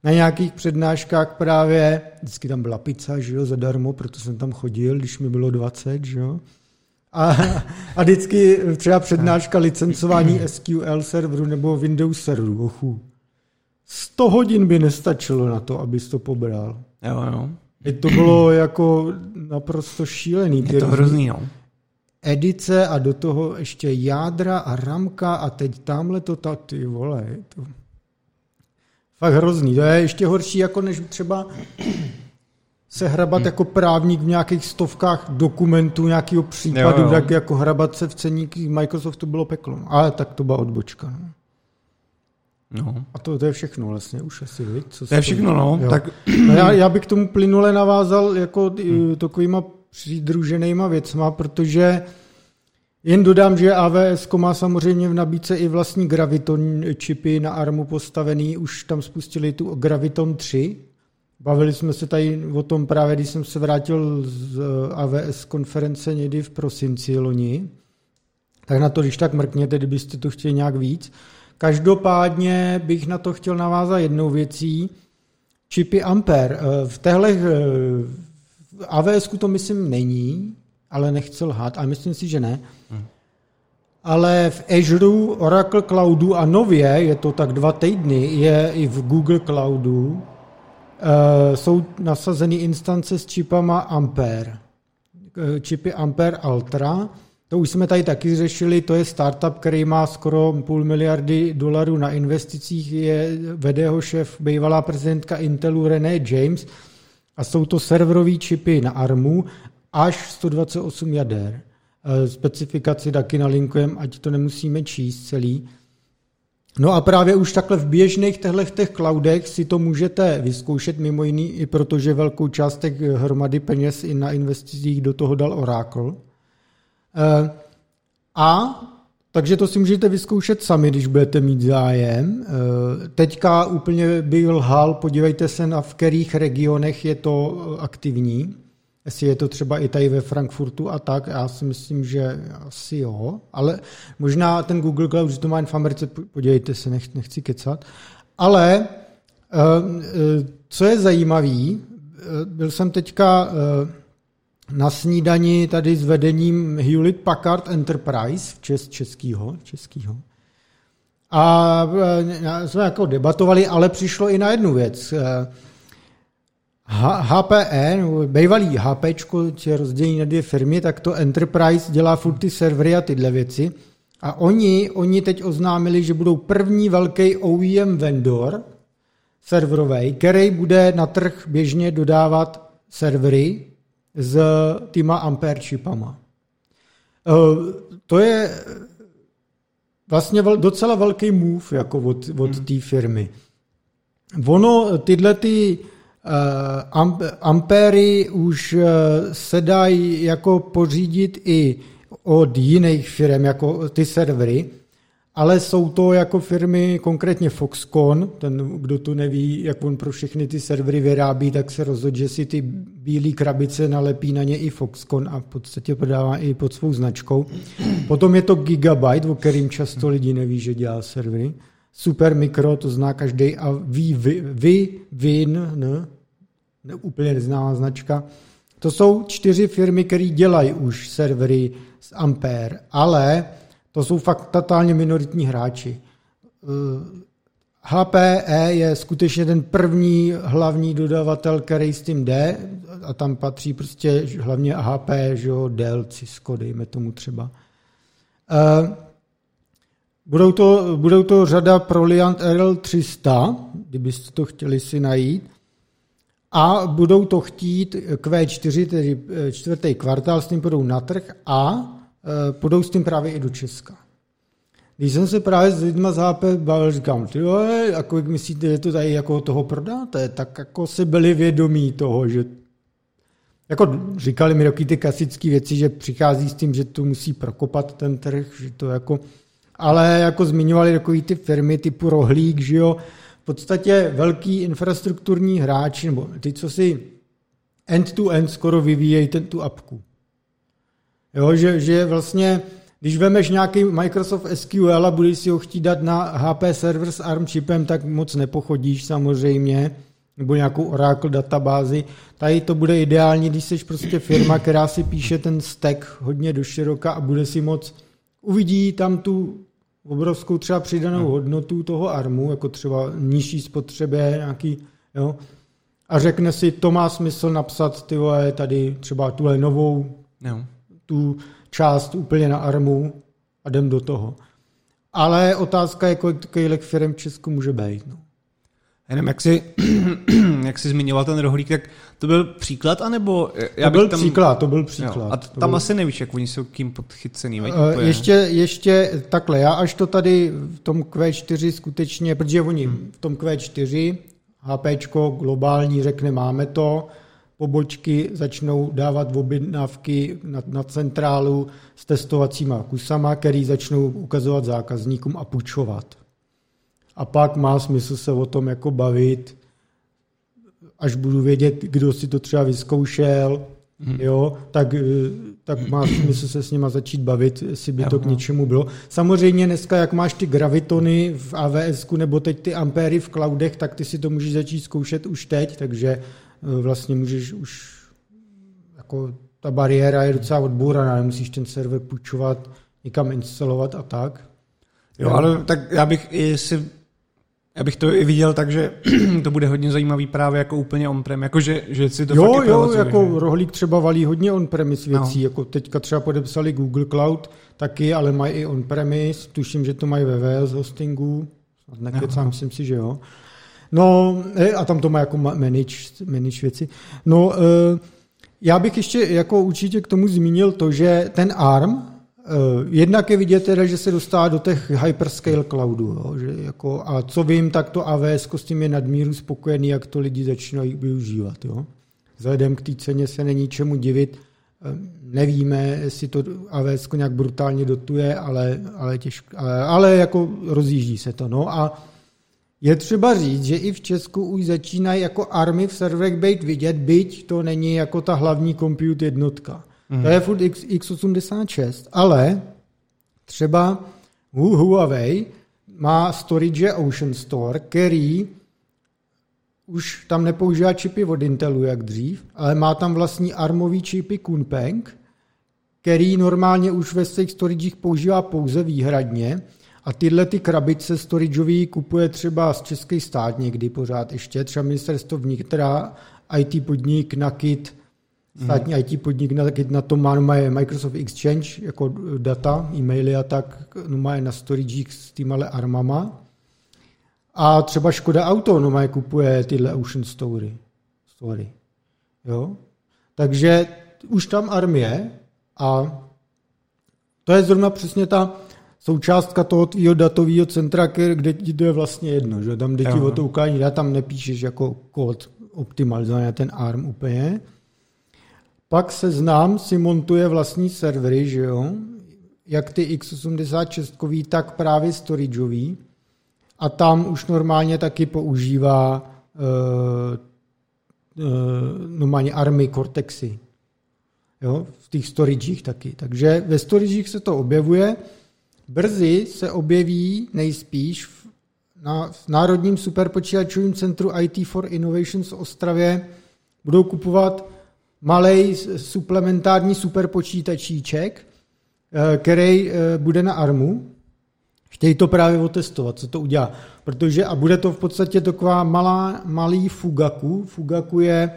na nějakých přednáškách právě, vždycky tam byla pizza, že jo, zadarmo, proto jsem tam chodil, když mi bylo 20, že jo. A, a vždycky třeba přednáška licencování SQL serveru nebo Windows serveru, ochu. 100 hodin by nestačilo na to, abys to pobral. Jo, jo. I to bylo jako naprosto šílený. Je to hrozný, no. Edice a do toho ještě jádra a ramka a teď tamhle to ta, ty vole, je to fakt hrozný. To je ještě horší, jako než třeba se hrabat hmm. jako právník v nějakých stovkách dokumentů nějakého případu, jo, jo. tak jako hrabat se v ceníky Microsoftu bylo peklo. Ale tak to byla odbočka. No. No. A to, to je všechno vlastně už asi, viď? Co to je všechno, no. Tak... no já, já bych k tomu plynule navázal jako hmm. takovýma přidruženýma věcma, protože jen dodám, že AWS má samozřejmě v nabídce i vlastní Graviton čipy na ARMu postavený, už tam spustili tu Graviton 3. Bavili jsme se tady o tom právě, když jsem se vrátil z AWS konference někdy v prosinci loni. Tak na to, když tak mrkněte, kdybyste to chtěli nějak víc. Každopádně bych na to chtěl navázat jednou věcí. Čipy Ampere. V téhle v AWS to myslím není, ale nechci lhát, ale myslím si, že ne. Hmm. Ale v Azure, Oracle Cloudu a nově, je to tak dva týdny, je i v Google Cloudu, jsou nasazeny instance s čipama Ampere. Eh, čipy Ampere Ultra, to už jsme tady taky řešili, to je startup, který má skoro půl miliardy dolarů na investicích, je, vede ho šéf, bývalá prezidentka Intelu René James a jsou to serverové čipy na ARMu až 128 jader. E, specifikaci taky nalinkujeme, ať to nemusíme číst celý. No a právě už takhle v běžných těch cloudech si to můžete vyzkoušet, mimo jiný i protože velkou část těch hromady peněz i na investicích do toho dal Oracle. E, a takže to si můžete vyzkoušet sami, když budete mít zájem. Eh, teďka úplně bych lhal, podívejte se na v kterých regionech je to eh, aktivní. Jestli je to třeba i tady ve Frankfurtu a tak, já si myslím, že asi jo, ale možná ten Google Cloud, že to má jen v Americe, podívejte se, nech, nechci kecat. Ale eh, co je zajímavý, byl jsem teďka na snídani tady s vedením Hewlett Packard Enterprise, čes, českýho, českýho. A jsme jako debatovali, ale přišlo i na jednu věc. HPE, bývalý HP, je rozdělení na dvě firmy, tak to Enterprise dělá furt ty servery a tyhle věci. A oni, oni teď oznámili, že budou první velký OEM vendor serverový, který bude na trh běžně dodávat servery s týma Ampere čipama. E, to je vlastně docela velký move jako od, od hmm. té firmy. Ono, tyhle ty ampéry už uh, se dají jako pořídit i od jiných firm, jako ty servery, ale jsou to jako firmy, konkrétně Foxconn, ten, kdo to neví, jak on pro všechny ty servery vyrábí, tak se rozhodl, že si ty bílé krabice nalepí na ně i Foxconn a v podstatě prodává i pod svou značkou. Potom je to Gigabyte, o kterým často lidi neví, že dělá servery. Super Micro, to zná každý a ví, vy, vy, Vin, ne, ne, úplně neznámá značka. To jsou čtyři firmy, které dělají už servery z Ampere, ale to jsou fakt totálně minoritní hráči. HPE je skutečně ten první hlavní dodavatel, který s tím jde a tam patří prostě hlavně HP, že jo, Dell, Cisco, dejme tomu třeba. Uh, budou, to, budou to řada Proliant RL300, kdybyste to chtěli si najít. A budou to chtít Q4, tedy eh, čtvrtý kvartál, s tím budou na trh a uh, půjdou s tím právě i do Česka. Když jsem se právě s lidmi z HP bavil, říkám, ty jo, a kolik myslíte, že to tady jako toho prodáte, tak jako si byli vědomí toho, že jako říkali mi taky ty klasické věci, že přichází s tím, že to musí prokopat ten trh, že to jako, ale jako zmiňovali takový ty firmy typu Rohlík, že jo, podstatě velký infrastrukturní hráči, nebo ty, co si end-to-end skoro vyvíjejí ten, tu apku. Jo, že, že vlastně když vemeš nějaký Microsoft SQL a budeš si ho chtít dát na HP server s ARM čipem, tak moc nepochodíš samozřejmě, nebo nějakou Oracle databázi. Tady to bude ideální, když jsi prostě firma, která si píše ten stack hodně do široka a bude si moc, uvidí tam tu obrovskou třeba přidanou hmm. hodnotu toho ARMu, jako třeba nižší spotřebě, nějaký, jo, a řekne si, to má smysl napsat ty vole, tady třeba tuhle novou, jo. tu část úplně na armu a jdem do toho. Ale otázka je, kolik firm v Česku může být. No. Jenom jak jsi, <clears throat> jak jsi zmiňoval ten rohlík, tak to byl příklad, anebo... Já to byl tam... příklad, to byl příklad. Jo, a tam byl... asi nevíš, jak oni jsou kým podchycený. Uh, ještě, ještě takhle, já až to tady v tom Q4 skutečně, protože oni hmm. v tom Q4 HPčko globální řekne, máme to, pobočky začnou dávat objednávky na, na centrálu s testovacíma kusama, který začnou ukazovat zákazníkům a půjčovat. A pak má smysl se o tom jako bavit, až budu vědět, kdo si to třeba vyzkoušel, hmm. jo, tak, tak má <clears throat> smysl se s nima začít bavit, jestli by to k něčemu bylo. Samozřejmě dneska, jak máš ty gravitony v AWS nebo teď ty ampéry v cloudech, tak ty si to můžeš začít zkoušet už teď, takže Eh, vlastně můžeš už jako ta bariéra je docela odbouraná, nemusíš ten server půjčovat, někam instalovat a tak. Jo, ale tak já bych i si já bych to i viděl tak, že <clears throat> to bude hodně zajímavý právě jako úplně on-prem, jako že, že si to Jo, fakt jo, jako že? Rohlík třeba valí hodně on-premise věcí, no. jako teďka třeba podepsali Google Cloud taky, ale mají i on-premise, tuším, že to mají ve VS hostingu, nekecám, myslím si, že jo. No, e, a tam to má jako manage, manage věci. No, e, já bych ještě jako určitě k tomu zmínil to, že ten ARM, jednak je vidět teda, že se dostává do těch hyperscale cloudů, jako, a co vím, tak to AWS s tím je nadmíru spokojený, jak to lidi začínají využívat. Jo. Vzhledem k té ceně se není čemu divit, nevíme, jestli to AWS nějak brutálně dotuje, ale, ale, těžko, ale, ale jako rozjíždí se to. No a je třeba říct, že i v Česku už začínají jako army v serverech být vidět, byť to není jako ta hlavní compute jednotka. Mm. To je furt X, x86, ale třeba Huawei má storage Ocean Store, který už tam nepoužívá čipy od Intelu jak dřív, ale má tam vlastní armový čipy Kunpeng, který normálně už ve svých storagech používá pouze výhradně a tyhle ty krabice storageový kupuje třeba z český stát někdy pořád ještě, třeba ministerstvo vnitra, IT podnik Nakit, státní mm. IT podnik Nakit na to má, no má Microsoft Exchange jako data, e-maily a tak, no má je na storagech s týmale armama. A třeba Škoda Auto, no má kupuje tyhle Ocean Story. story. Jo? Takže už tam armie a to je zrovna přesně ta součástka toho tvýho datového centra, kde ti to je vlastně jedno, že tam, kde ti o to ukládí data, tam nepíšeš jako kód optimalizovaný ten ARM úplně. Pak se znám, si montuje vlastní servery, že jo, jak ty x86, tak právě storageový. A tam už normálně taky používá uh, uh, normálně ARMy, Cortexy. Jo, v těch storagech taky. Takže ve storagech se to objevuje. Brzy se objeví nejspíš v, na, v Národním superpočítačovém centru IT for Innovations v Ostravě. Budou kupovat malý suplementární superpočítačíček, eh, který eh, bude na ARMu. Chtějí to právě otestovat, co to udělá. Protože, a bude to v podstatě taková malá, malý Fugaku. Fugaku je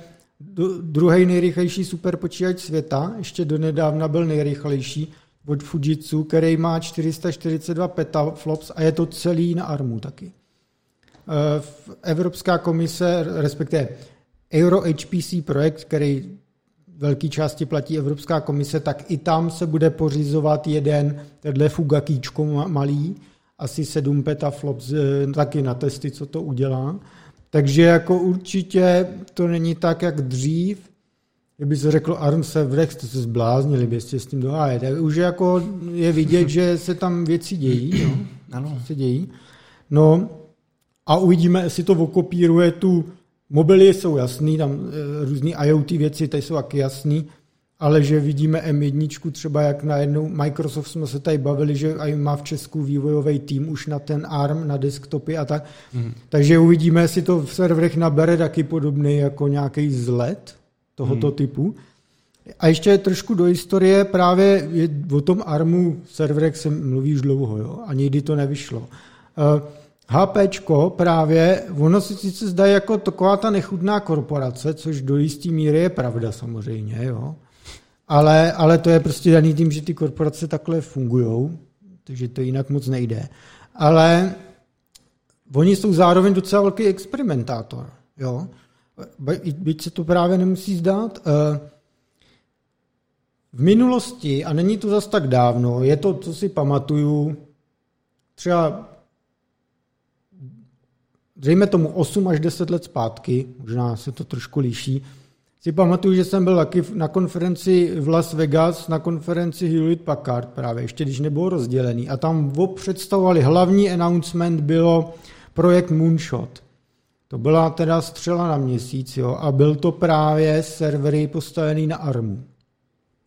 druhý nejrychlejší superpočítač světa, ještě donedávna byl nejrychlejší od Fujitsu, který má 442 petaflops a je to celý na ARMu taky. Eh, Evropská komise, respektive Euro HPC projekt, který velké části platí Evropská komise, tak i tam se bude pořizovat jeden tenhle fugakíčko malý, asi 7 petaflops eh, taky na testy, co to udělá. Takže jako určitě to není tak, jak dřív, kdyby se řeklo ARM Servrex, to se zbláznili, byste s tím dohájet. Už jako je vidět, že se tam věci dějí. No, ano. Se dějí. No a uvidíme, jestli to okopíruje tu, mobily jsou jasný, tam e, různý IoT věci, tady jsou taky jasný, ale že vidíme M1 třeba jak najednou Microsoft jsme se tady bavili, že má v Česku vývojový tým už na ten ARM, na desktopy a tak. Mm. Takže uvidíme, jestli to v serverech nabere taky podobný jako nějaký zlet tohoto mm. typu. A ještě trošku do historie, právě o tom ARMu serverech se mluví už dlouho, jo, a nikdy to nevyšlo. Uh, eh, HPčko právě, ono si sice zdá jako taková ta nechutná korporace, což do jisté míry je pravda samozřejmě, jo. Ale, ale to je prostě daný tím, že ty korporace takhle fungují, takže to jinak moc nejde. Ale oni jsou zároveň docela velký experimentátor. Jo? Byť se to právě nemusí zdát. Eh, v minulosti, a není to zas tak dávno, je to, co si pamatuju, třeba dejme tomu 8 až 10 let zpátky, možná se to trošku líší, si pamatuju, že jsem byl taky na konferenci v Las Vegas, na konferenci Hewlett Packard právě, ještě když nebylo rozdělený. A tam představovali, hlavní announcement bylo projekt Moonshot. To byla teda střela na měsíc, jo, a byl to právě servery postavený na ARMu.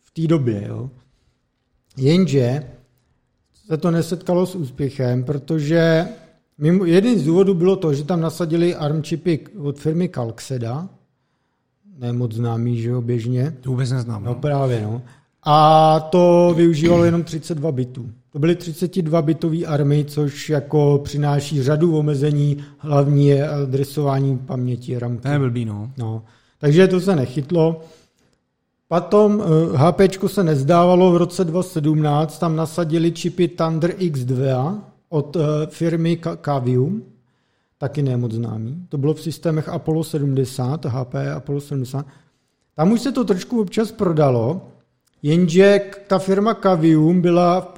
V té době, jo. Jenže se to nesetkalo s úspěchem, protože mimo, jeden z důvodů bylo to, že tam nasadili ARM čipy od firmy Calxeda, ne moc známý, že jo, běžně. To vůbec neznám. No, no právě, no. A to využívalo jenom 32 bitů. To byly 32 bitový army, což jako přináší řadu omezení, hlavní je adresování paměti ramky. To je blbý, no. no. Takže to se nechytlo. Potom HP eh, se nezdávalo v roce 2017, tam nasadili čipy Thunder X2 od eh, firmy Cavium, taky ne moc známý. To bylo v systémech Apollo 70, HP Apollo 70. Tam už se to trošku občas prodalo, jenže ta firma Cavium byla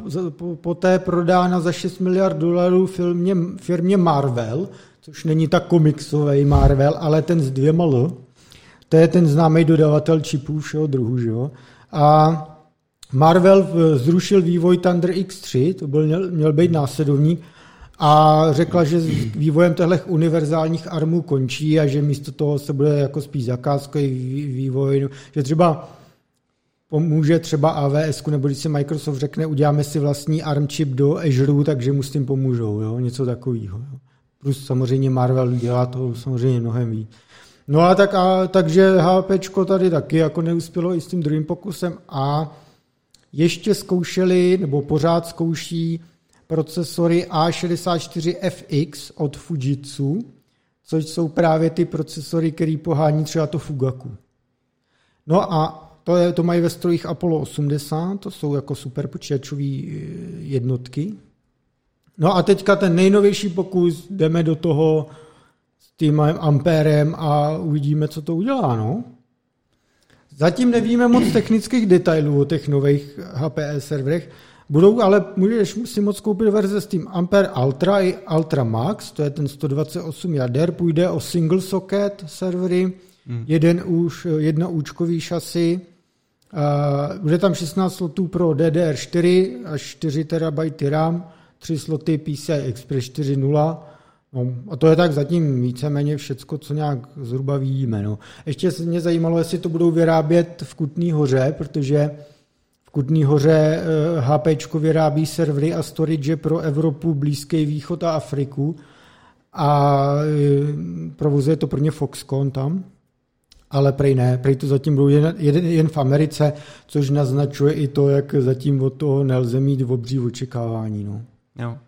poté prodána za 6 miliard dolarů firmě, firmě Marvel, což není tak komiksový Marvel, ale ten s dvěma L. To je ten známý dodavatel čipů všeho druhu. Že jo? A Marvel zrušil vývoj Thunder X3, to byl, měl, být následovník, a řekla, že s vývojem těchto univerzálních armů končí a že místo toho se bude jako spíš zakázkový vývoj, že třeba pomůže třeba AWS, nebo když se Microsoft řekne, uděláme si vlastní ARM čip do Azure, takže mu s tím pomůžou, jo? něco takového. Plus samozřejmě Marvel dělá to samozřejmě mnohem víc. No a tak, a, takže HP tady taky jako neuspělo i s tím druhým pokusem a ještě zkoušeli, nebo pořád zkouší procesory A64FX od Fujitsu, což jsou právě ty procesory, které pohání třeba to Fugaku. No a to, je, to mají ve strojích Apollo 80, to jsou jako super počítačové eh, jednotky. No a teďka ten nejnovější pokus, jdeme do toho s tím ampérem a uvidíme, co to udělá. No. Zatím nevíme moc technických detailů o těch nových HPE serverech, Budou ale, můžeš si moc koupit verze s tím Ampere Ultra i Ultra Max, to je ten 128 jader, půjde o single socket servery, hmm. jeden už, jedna účkový šasy, uh, bude tam 16 slotů pro DDR4 až 4 TB RAM, 3 sloty PCI Express 4.0, No, a to je tak zatím víceméně všecko, co nějak zhruba víme. No. Ještě se mě zajímalo, jestli to budou vyrábět v Kutný hoře, protože Kutný hoře HP eh, vyrábí servery a storage pro Evropu, Blízký východ a Afriku a eh, provozuje to pro ně Foxconn tam, ale prej ne, prej to zatím budou jen, jen, jen v Americe, což naznačuje i to, jak zatím od toho nelze mít v obří očekávání. No. Jo.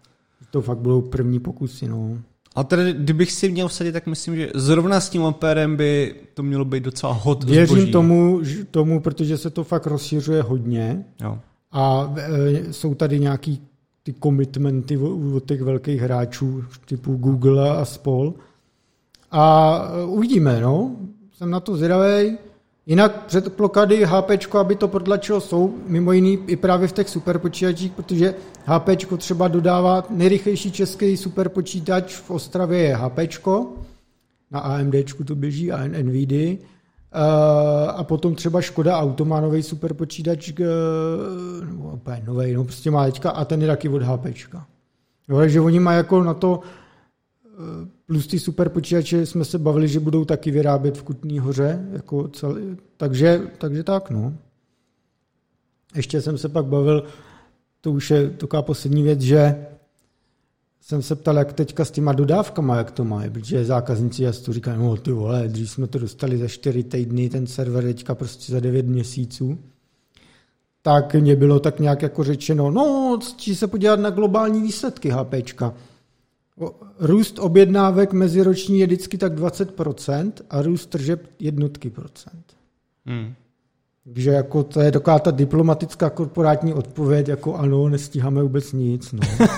To fakt budou první pokusy. No. A tedy, kdybych si měl vsadit, tak myslím, že zrovna s tím Amperem by to mělo být docela hot Věřím zboží. tomu, tomu, protože se to fakt rozšiřuje hodně. Jo. a e, jsou tady nějaký ty commitmenty od těch velkých hráčů typu Google a spol. A e, uvidíme, no. Jsem na to zvědavý. Jinak předpoklady HP, aby to protlačilo, jsou mimo jiný i právě v těch superpočítačích, protože HP třeba dodává nejrychlejší český superpočítač v Ostravě je HP, na AMD to běží a NVIDIA. Uh, a potom třeba Škoda Auto má nový superpočítač, uh, nebo úplně nový, no prostě má teďka a ten je taky od HP. Jo, takže oni mají jako na to uh, plus ty superpočítače jsme se bavili, že budou taky vyrábět v Kutní hoře, jako celý, takže, takže tak, no. Ještě jsem se pak bavil, to už je taková poslední věc, že jsem se ptal, jak teďka s těma dodávkama, jak to mají, protože zákazníci jasně říkají, no ty vole, dřív jsme to dostali za 4 týdny, ten server teďka prostě za 9 měsíců. Tak mě bylo tak nějak jako řečeno, no, chci se podívat na globální výsledky HPčka. Růst objednávek meziroční je vždycky tak 20% a růst tržeb jednotky procent. Hmm. Takže jako to je taková ta diplomatická korporátní odpověď, jako ano, nestíháme vůbec nic. No. <laughs>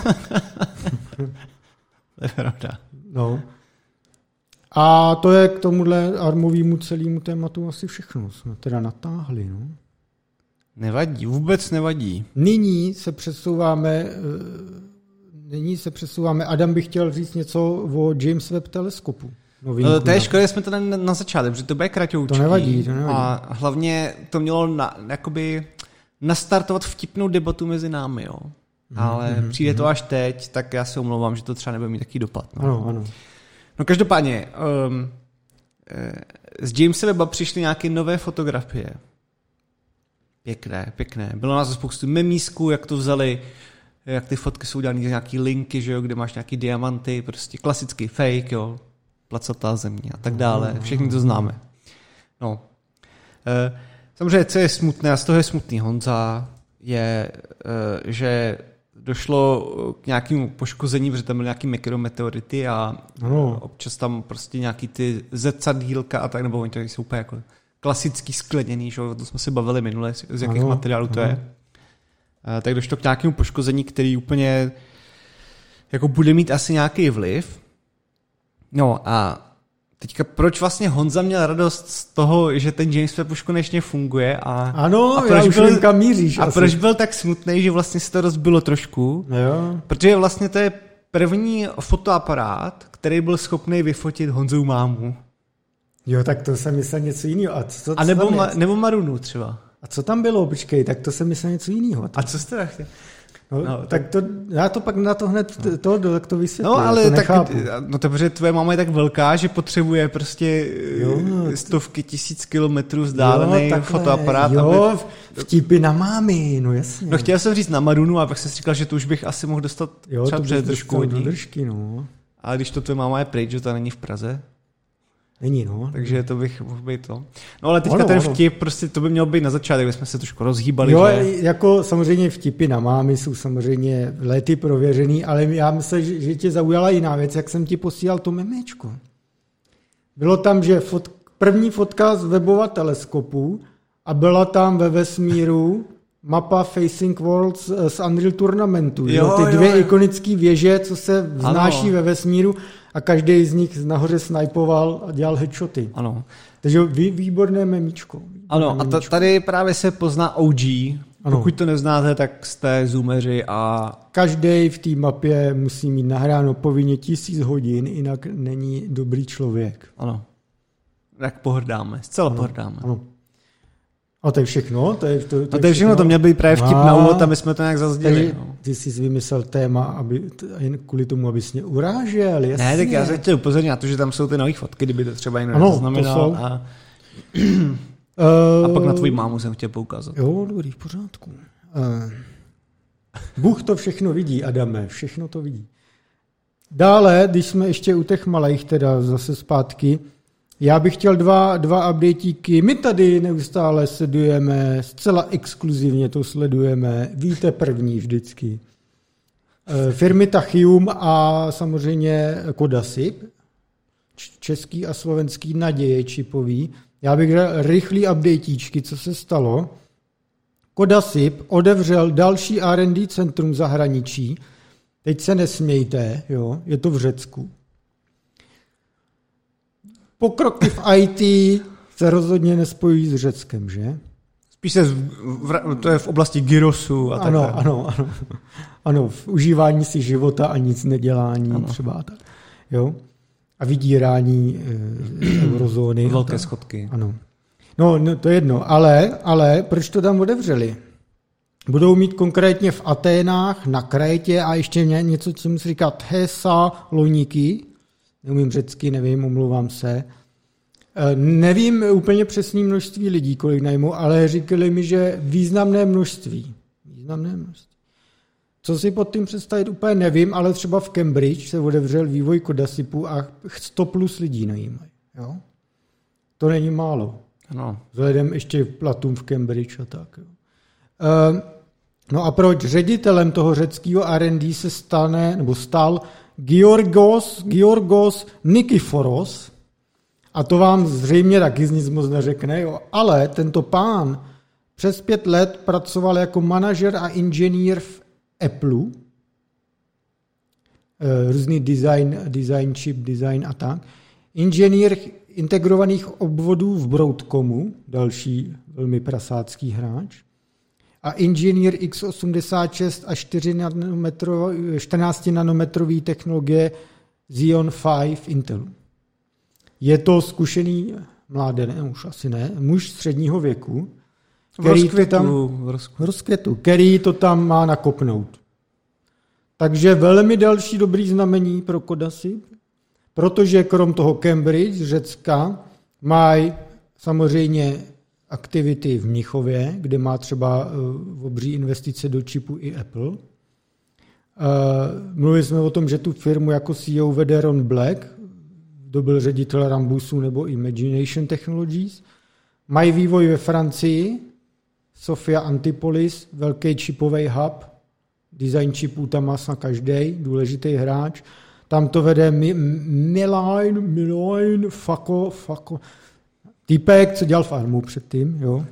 to je pravda. No. A to je k tomuhle armovému celému tématu asi všechno. Jsme teda natáhli. No. Nevadí, vůbec nevadí. Nyní se přesouváme eh, nyní se přesouváme. Adam by chtěl říct něco o James Webb teleskopu. Novinku, eh, to je škoda, jsme to na, na začátku, že to bude kratoučký. To nevadí, to nevadí. A hlavně to mělo na, jakoby nastartovat vtipnou debatu mezi námi, jo. Mhm, Ale mm-hmm. přijde to mhm. až teď, tak já se omlouvám, že to třeba nebude mít taký dopad. No, ano, ano. No každopádně, um, z Jamesa Weba přišly nějaké nové fotografie. Pěkné, pěkné. Bylo nás spoustu memísků, jak to vzali, jak ty fotky jsou udělané nějaký linky, že jo, kde máš nějaký diamanty, prostě klasický fake, jo placatá země a tak dále. Všichni to známe. No. E, samozřejmě, co je smutné, a z toho je smutný Honza, je, e, že došlo k nějakému poškození, protože tam byly nějaký mikrometeority a ano. občas tam prostě nějaký ty zrcadílka a tak, nebo oni to jsou úplně jako klasický skleněný, že? o tom jsme se bavili minule, z jakých ano. materiálů to ano. je. E, tak došlo k nějakému poškození, který úplně jako bude mít asi nějaký vliv No a teďka proč vlastně Honza měl radost z toho, že ten James Webb už konečně funguje a, ano, a proč, byl, kam míříš a proč byl tak smutný, že vlastně se to rozbilo trošku, jo. protože vlastně to je první fotoaparát, který byl schopný vyfotit Honzou mámu. Jo, tak to jsem myslel něco jiného. A, co, co a nebo, ma, nebo Marunu třeba. A co tam bylo? Počkej, tak to jsem myslel něco jiného. A co jste chtěl? No, no, tak to, já to pak na to hned no. to, to, to vysvětlím. No, ale to tak, no to protože tvoje máma je tak velká, že potřebuje prostě jo, eh, stovky tisíc kilometrů vzdálený jo, fotoaparát. Jo, aby... vtipy na mámy, no jasně. No chtěl jsem říct na Marunu, a pak jsem si říkal, že to už bych asi mohl dostat jo, třeba přes držku do držky, no. Ale když to tvoje máma je pryč, že to není v Praze, Není, no. Takže to bych mohl být to. No ale teďka ono, ten vtip, prostě to by mělo být na začátek, jsme se trošku rozhýbali. Jo, že... jako samozřejmě vtipy na mámy jsou samozřejmě lety prověřený, ale já myslím, že, že tě zaujala jiná věc, jak jsem ti posílal to memečko. Bylo tam, že fot, první fotka z webova teleskopu a byla tam ve vesmíru mapa Facing Worlds z Unreal Tournamentu. Jo, Ty dvě jo, jo. ikonické věže, co se vznáší ano. ve vesmíru a každý z nich nahoře snipoval a dělal headshoty. Ano. Takže vý, výborné memíčko. Ano, memíčko. a tady právě se pozná OG. Ano. Pokud to neznáte, tak jste zoomeři a... Každý v té mapě musí mít nahráno povinně tisíc hodin, jinak není dobrý člověk. Ano. Jak pohrdáme, zcela ano. pohrdáme. Ano. A to je všechno? To je, to, to, je, to je všechno, to měl být právě vtip a, na úvod, aby jsme to nějak zazděli. No. Ty jsi vymyslel téma, aby, jen kvůli tomu, abys mě urážel, jasně. Ne, tak já se chtěl upozornit na to, že tam jsou ty nové fotky, kdyby to třeba jinak ano, znamenal. A, a pak na tvoji mámu jsem chtěl poukázat. Jo, dobrý, v pořádku. Uh, Bůh to všechno vidí, Adame, všechno to vidí. Dále, když jsme ještě u těch malých, teda zase zpátky, já bych chtěl dva, dva updatíky. My tady neustále sledujeme, zcela exkluzivně to sledujeme. Víte první vždycky. Eh, firmy Tachium a samozřejmě Kodasip, český a slovenský naděje čipový. Já bych řekl rychlý updatíčky, co se stalo. Kodasip odevřel další R&D centrum zahraničí. Teď se nesmějte, jo, je to v Řecku. Pokroky v IT se rozhodně nespojí s Řeckem, že? Spíš se, v, v, to je v oblasti gyrosu a tak Ano, ano, ano. Ano, v užívání si života a nic nedělání ano. třeba. Tak. Jo? A vydírání e, eurozóny. Velké schodky. Ano. No, no, to je jedno. Ale, ale proč to tam otevřeli? Budou mít konkrétně v Aténách, na Krétě a ještě něco, co se říká Thesa Loniky. Neumím řecky, nevím, omlouvám se. E, nevím úplně přesné množství lidí, kolik najmu, ale říkali mi, že významné množství. Významné množství. Co si pod tím představit, úplně nevím, ale třeba v Cambridge se otevřel vývoj Kodasipu a 100 plus lidí najímají. Jo? To není málo. Ano. Vzhledem ještě platům v Cambridge a tak. Jo. E, no a proč ředitelem toho řeckého R&D se stane, nebo stal Georgos, Georgos Nikiforos, a to vám zřejmě taky z nic moc neřekne, jo. ale tento pán přes pět let pracoval jako manažer a inženýr v Apple, eh, různý design, design chip, design a tak. Inženýr integrovaných obvodů v Broadcomu, další velmi prasácký hráč. A inženýr x86 a 4 nanometro, 14 nanometrový technologie Xeon 5 Intelu. Je to zkušený mláden, už asi ne, muž středního věku, v rozkvětu, tam, v rozkvětu. rozkvětu, který to tam má nakopnout. Takže velmi další dobrý znamení pro Kodasy, protože krom toho Cambridge, Řecka, mají samozřejmě aktivity v Mnichově, kde má třeba uh, obří investice do čipu i Apple. Uh, mluvili jsme o tom, že tu firmu jako CEO vede Ron Black, kdo byl ředitel Rambusu nebo Imagination Technologies. Mají vývoj ve Francii, Sofia Antipolis, velký čipový hub, design čipů tam má snad každý, důležitý hráč. Tam to vede Milan, Milan, Fako, Fako. Týpek, co dělal farmu předtím, jo,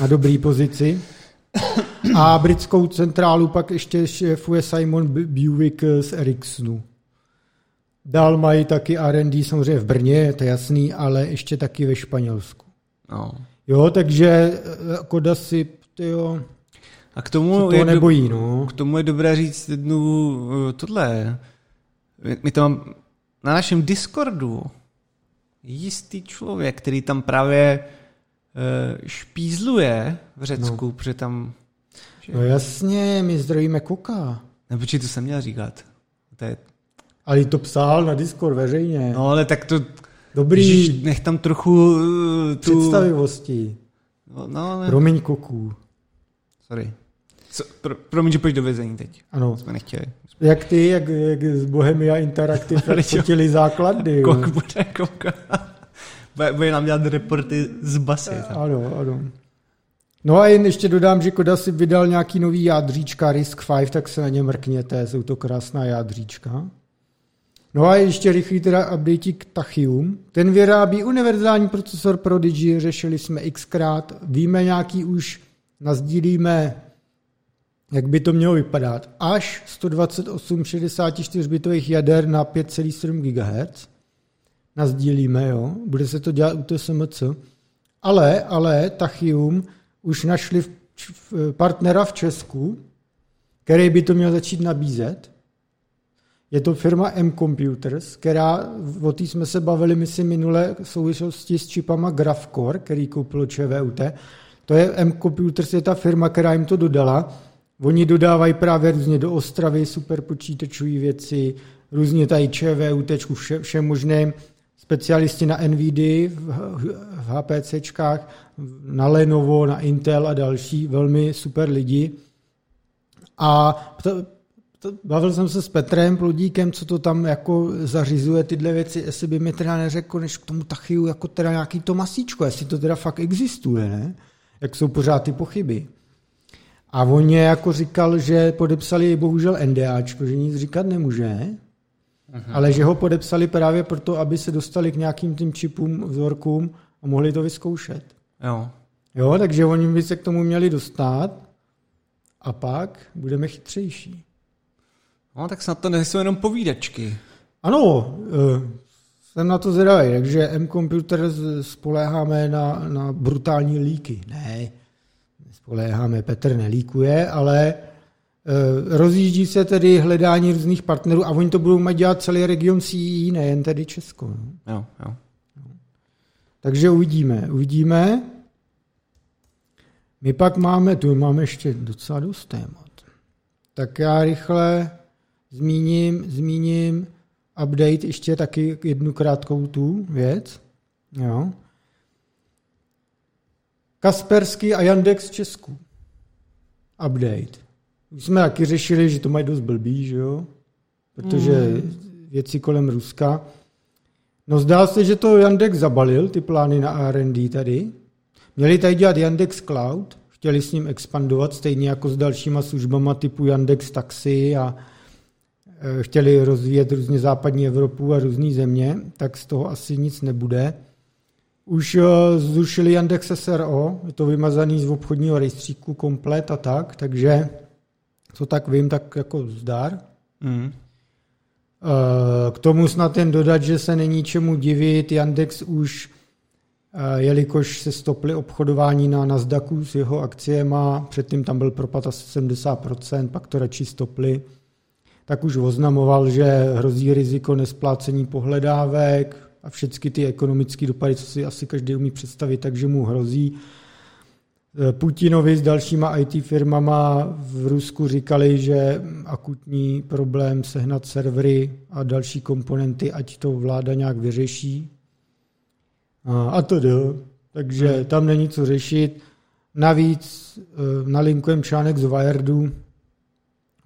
na dobrý pozici. A britskou centrálu pak ještě šéfuje Simon Buick z Ericssonu. Dál mají taky R&D samozřejmě v Brně, to je jasný, ale ještě taky ve Španělsku. No. Jo, takže eh, Kodasip, tyjo, a k tomu, je nebojí, no. k tomu je dobré říct jednu uh, tohle. My to mám na našem Discordu jistý člověk, který tam právě uh, špízluje v Řecku, no. protože tam... Že... No jasně, my zdrojíme koka. Ne, počkej, to jsem měl říkat. To je... Ale to psal na Discord veřejně. No ale tak to Dobrý. Ježiš, nech tam trochu uh, tu... Představivosti. No, no, ne. Promiň koků. Sorry. Co, pro, promiň, že půjdeš do vězení teď. Ano. Jsme nechtěli. Jak ty, jak, jak z Bohemia Interactive <laughs> fotili základy. Kok bude koukat. <laughs> Bude nám dělat reporty z basy. Tam. Ano, ano. No a jen ještě dodám, že Koda si vydal nějaký nový jádříčka Risk 5, tak se na ně mrkněte, jsou to krásná jádříčka. No a ještě rychlý teda update k Tachyum. Ten vyrábí univerzální procesor Prodigy, řešili jsme xkrát, víme nějaký už, nazdílíme, jak by to mělo vypadat, až 128 64-bitových jader na 5,7 GHz. Nazdílíme, jo, bude se to dělat u TSMC. Ale, ale Tachyum už našli v, v, partnera v Česku, který by to měl začít nabízet je to firma M Computers, která, o té jsme se bavili, myslím, minule v souvislosti s čipama Graphcore, který koupilo ČVUT. To je M Computers, je ta firma, která jim to dodala. Oni dodávají právě různě do Ostravy super počítačové věci, různě tady ČVUT, vše, vše možné, specialisti na NVIDIA, v, v HPCčkách, na Lenovo, na Intel a další, velmi super lidi. A bavil jsem se s Petrem Plodíkem, co to tam jako zařizuje tyhle věci, jestli by mi teda neřekl, než k tomu tachyu jako teda nějaký to masíčko, jestli to teda fakt existuje, ne? Jak jsou pořád ty pochyby. A on je jako říkal, že podepsali bohužel NDAčko, že nic říkat nemůže, Aha. ale že ho podepsali právě proto, aby se dostali k nějakým tím čipům, vzorkům a mohli to vyzkoušet. Jo. Jo, takže oni by se k tomu měli dostat a pak budeme chytřejší. No, tak snad to nejsou jenom povídačky. Ano, eh, jsem na to zvědavý, takže M-Computer spoléháme na, na brutální líky. Ne, spoléháme, Petr nelíkuje, ale uh, rozjíždí se tedy hledání různých partnerů a oni to budou mít dělat celý region CEE, nejen tedy Česko. No. Jo, jo. Takže uvidíme, uvidíme. My pak máme, tu máme ještě docela dost témat. Tak já rychle zmíním, zmíním update ještě taky jednu krátkou tu věc. Jo. Kaspersky a Yandex v Česku. Update. Už jsme taky řešili, že to mají dost blbý, že jo? Protože mm. věci kolem Ruska. No zdá se, že to Yandex zabalil, ty plány na R&D tady. Měli tady dělat Yandex Cloud, chtěli s ním expandovat, stejně jako s dalšíma službama typu Yandex Taxi a Eh, chtěli rozvíjet různě západní Evropu a různé země, tak z toho asi nic nebude. Už eh, zrušili Yandex SRO, je to vymazaný z obchodního rejstříku komplet a tak, takže co tak vím, tak jako zdar. Mm. K tomu snad jen dodat, že se není čemu divit, Yandex už, jelikož se stoply obchodování na Nasdaqu s jeho akciema, předtím tam byl propad asi 70%, pak to radši stoply, tak už oznamoval, že hrozí riziko nesplácení pohledávek a všechny ty ekonomické dopady, co si asi každý umí představit, takže mu hrozí. Eh, Putinovi s dalšíma IT firmama v Rusku říkali, že akutní problém sehnat servery a další komponenty, ať to vláda nějak vyřeší. A to jde. Takže hmm. tam není co řešit. Navíc eh, nalinkujem článek z Wiredu,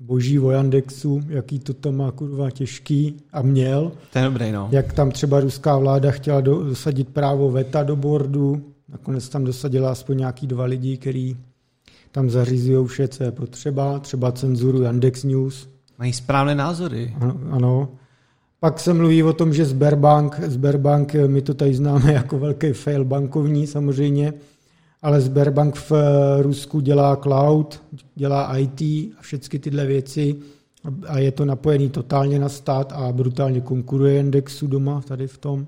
boží o Yandexu, jaký to tam má kurva těžký a měl. To je dobrý, no. Jak tam třeba ruská vláda chtěla dosadit právo VETA do bordu, nakonec tam dosadila aspoň nějaký dva lidi, který tam zařizují vše, co je potřeba, třeba cenzuru Yandex News. Mají správné názory. Ano, ano. Pak se mluví o tom, že Sberbank, Sberbank, my to tady známe <laughs> jako velký fail bankovní samozřejmě, ale Sberbank v eh, Rusku dělá cloud, dělá IT a všechny tyhle věci a je to napojený totálně na stát a brutálně konkuruje Indexu doma tady v tom.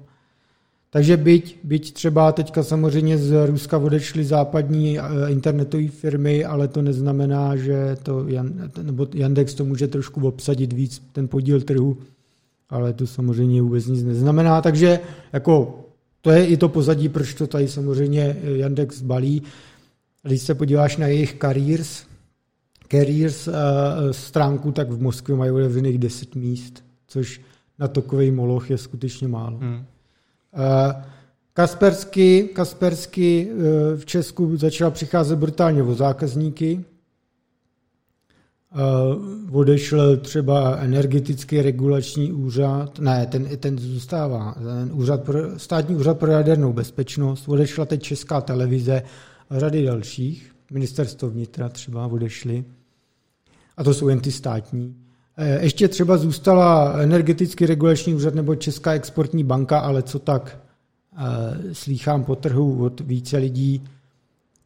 Takže byť, byť třeba teďka samozřejmě z Ruska odešly západní eh, internetové firmy, ale to neznamená, že to nebo Yandex to může trošku obsadit víc ten podíl trhu, ale to samozřejmě vůbec nic neznamená. Takže jako to je i to pozadí, proč to tady samozřejmě Yandex balí. Když se podíváš na jejich careers, careers uh, stránku, tak v Moskvě mají otevřených 10 míst, což na takový moloch je skutečně málo. Hmm. Uh, Kaspersky, Kaspersky v Česku začala přicházet brutálně o zákazníky. Odešel třeba energetický regulační úřad, ne, ten, ten zůstává, ten úřad pro, státní úřad pro jadernou bezpečnost, odešla teď Česká televize a řady dalších, ministerstvo vnitra třeba odešly, a to jsou jen ty státní. E, ještě třeba zůstala energetický regulační úřad nebo Česká exportní banka, ale co tak e, slýchám po trhu od více lidí,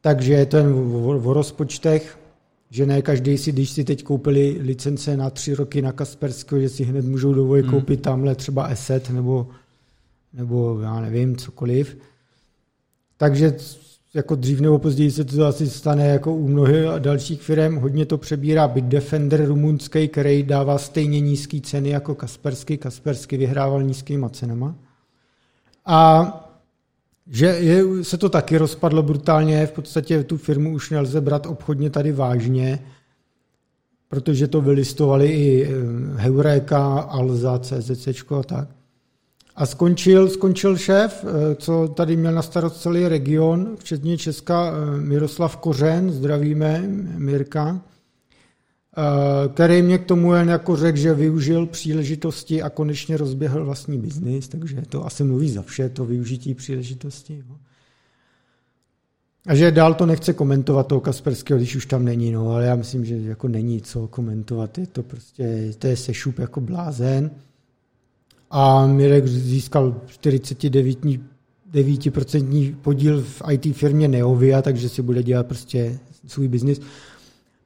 takže je to jen o, o rozpočtech, že ne každý si, když si teď koupili licence na tři roky na Kaspersko, že si hned můžou dovolit hmm. koupit tamhle třeba Asset nebo, nebo já nevím, cokoliv. Takže jako dřív nebo později se to asi stane jako u mnohých dalších firm. Hodně to přebírá Bitdefender rumunský, který dává stejně nízké ceny jako Kaspersky. Kaspersky vyhrával nízkýma cenama. A že je, se to taky rozpadlo brutálně, v podstatě tu firmu už nelze brát obchodně tady vážně, protože to vylistovali i eh, Heureka, Alza, CZC a tak. A skončil, skončil šéf, eh, co tady měl na starost celý region, včetně Česka, eh, Miroslav Kořen, zdravíme Mirka, který mě k tomu jen jako řekl, že využil příležitosti a konečně rozběhl vlastní biznis, takže to asi mluví za vše, to využití příležitosti. No. A že dál to nechce komentovat toho Kasperského, když už tam není, no, ale já myslím, že jako není co komentovat, je to prostě, to je sešup jako blázen. A Mirek získal 49 9% podíl v IT firmě Neovia, takže si bude dělat prostě svůj biznis.